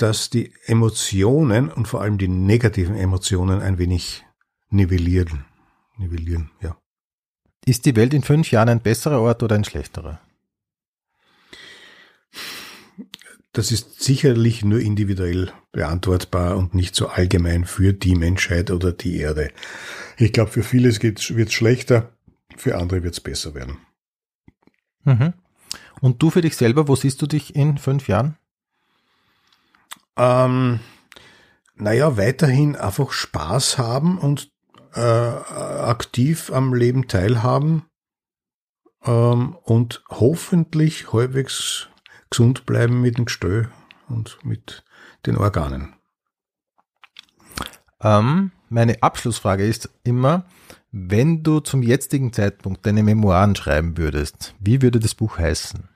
dass die Emotionen und vor allem die negativen Emotionen ein wenig nivellieren. Nivellieren, ja. Ist die Welt in fünf Jahren ein besserer Ort oder ein schlechterer? Das ist sicherlich nur individuell beantwortbar und nicht so allgemein für die Menschheit oder die Erde. Ich glaube, für vieles wird es schlechter, für andere wird es besser werden. Mhm. Und du für dich selber, wo siehst du dich in fünf Jahren? Ähm, naja, weiterhin einfach Spaß haben und äh, aktiv am Leben teilhaben ähm, und hoffentlich halbwegs gesund bleiben mit dem Gestell und mit den Organen. Ähm, meine Abschlussfrage ist immer, wenn du zum jetzigen Zeitpunkt deine Memoiren schreiben würdest, wie würde das Buch heißen?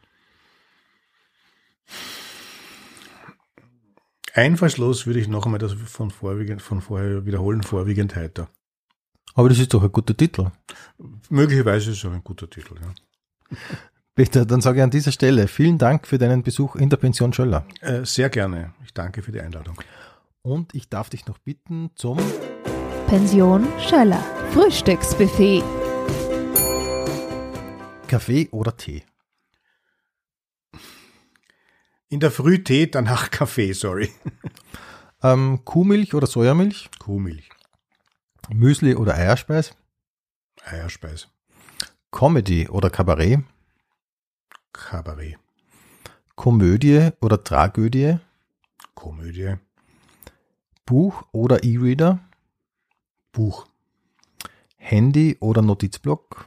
Einfallslos würde ich noch einmal das von, vorwiegend, von vorher wiederholen, vorwiegend heiter. Aber das ist doch ein guter Titel. Möglicherweise ist es auch ein guter Titel, ja. Peter, dann sage ich an dieser Stelle vielen Dank für deinen Besuch in der Pension Schöller. Äh, sehr gerne. Ich danke für die Einladung. Und ich darf dich noch bitten zum Pension Schöller. Frühstücksbuffet. Kaffee oder Tee? In der Früh Tee, danach Kaffee, sorry. Ähm, Kuhmilch oder Sojamilch? Kuhmilch, Müsli oder Eierspeis? Eierspeis, Comedy oder Kabarett? Kabarett, Komödie oder Tragödie? Komödie, Buch oder E-Reader? Buch, Handy oder Notizblock?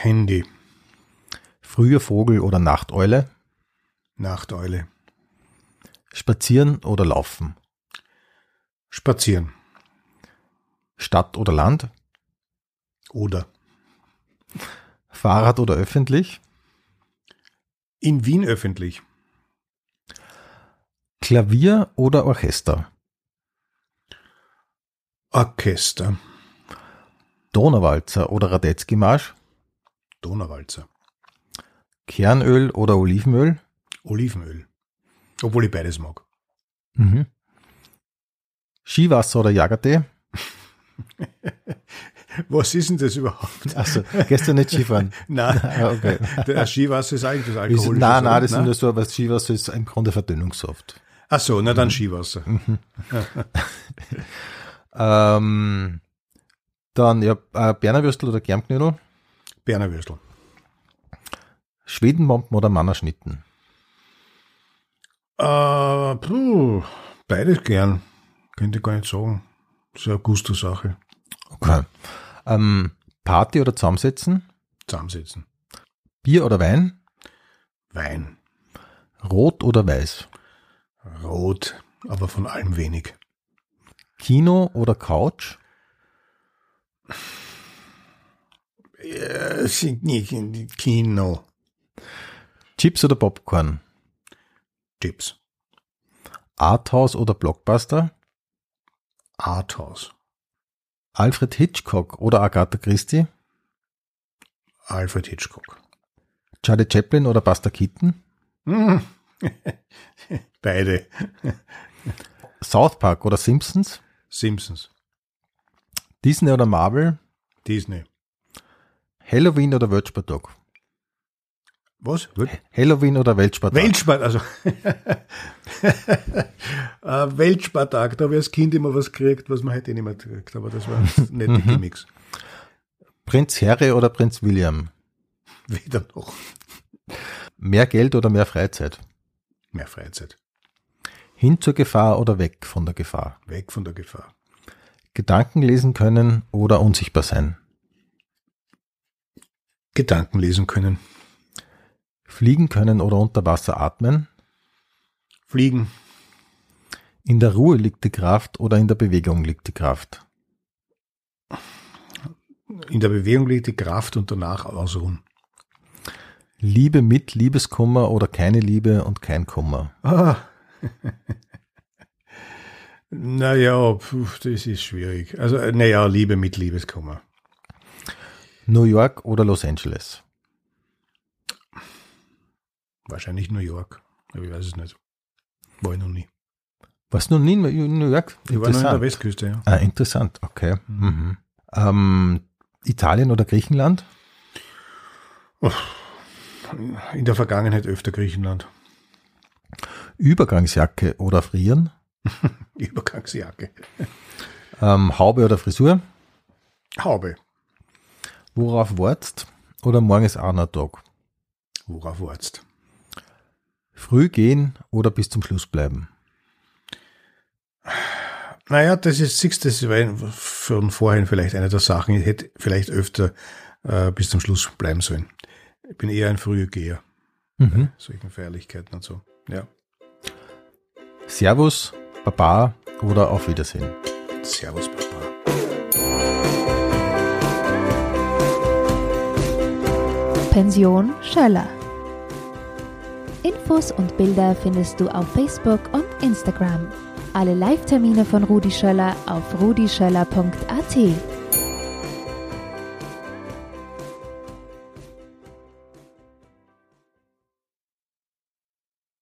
Handy, Früher Vogel oder Nachteule? Nachteule, Spazieren oder Laufen? Spazieren Stadt oder Land? oder Fahrrad oder öffentlich? in Wien öffentlich, Klavier oder Orchester? Orchester, Donauwalzer oder Radetzky-Marsch? Donauwalzer, Kernöl oder Olivenöl? Olivenöl, obwohl ich beides mag. Mhm. Skiwasser oder Jagertee? Was ist denn das überhaupt? Also gestern nicht Skifahren. Nein, Ah, okay. der Skiwasser ist eigentlich das Alkoholische. nein, nein, das ist nur so, aber Skiwasser ist im Grunde Verdünnungssaft. Ach so, na dann Skiwasser. Ähm, dann ja, äh, Bernerwürstel oder Germknödel? Berner Würstel. Schwedenbomben oder Mannerschnitten? Äh, puh, beides gern. Könnte ich gar nicht sagen. Das ist eine Gusto-Sache. Okay. Ähm, Party oder zusammensetzen? Zusammensetzen. Bier oder Wein? Wein. Rot oder weiß? Rot, aber von allem wenig. Kino oder Couch? Äh, sind nicht in die Kino. Chips oder Popcorn? Chips. Arthouse oder Blockbuster? Arthouse. Alfred Hitchcock oder Agatha Christie? Alfred Hitchcock. Charlie Chaplin oder Buster Keaton? Hm. Beide. South Park oder Simpsons? Simpsons. Disney oder Marvel? Disney. Halloween oder Weltspartag? Was? Halloween oder Weltspartag? Weltspart, also äh, Weltspartag, da habe ich als Kind immer was gekriegt, was man heute eh nicht mehr kriegt, aber das waren nette Gimmicks. Prinz Harry oder Prinz William? Weder noch. Mehr Geld oder mehr Freizeit? Mehr Freizeit. Hin zur Gefahr oder weg von der Gefahr? Weg von der Gefahr. Gedanken lesen können oder unsichtbar sein? Gedanken lesen können. Fliegen können oder unter Wasser atmen? Fliegen. In der Ruhe liegt die Kraft oder in der Bewegung liegt die Kraft? In der Bewegung liegt die Kraft und danach ausruhen. Liebe mit Liebeskummer oder keine Liebe und kein Kummer? Ah. naja, das ist schwierig. Also, naja, Liebe mit Liebeskummer. New York oder Los Angeles? Wahrscheinlich New York. Aber ich weiß es nicht. War ich noch nie. Was noch nie in New York? Ich war nur an der Westküste, ja. Ah, interessant, okay. Mhm. Ähm, Italien oder Griechenland? In der Vergangenheit öfter Griechenland. Übergangsjacke oder frieren? Übergangsjacke. Ähm, Haube oder Frisur? Haube. Worauf wartest? Oder morgen ist noch Tag? Worauf wartest? Früh gehen oder bis zum Schluss bleiben? Naja, das ist, siehst das war von vorhin vielleicht eine der Sachen. Ich hätte vielleicht öfter äh, bis zum Schluss bleiben sollen. Ich bin eher ein früher Geher. Mhm. solchen Feierlichkeiten und so. Ja. Servus, Baba oder auf Wiedersehen. Servus, Baba. Pension Schöller. Infos und Bilder findest du auf Facebook und Instagram. Alle Live-Termine von Rudi Schöller auf rudischöller.at.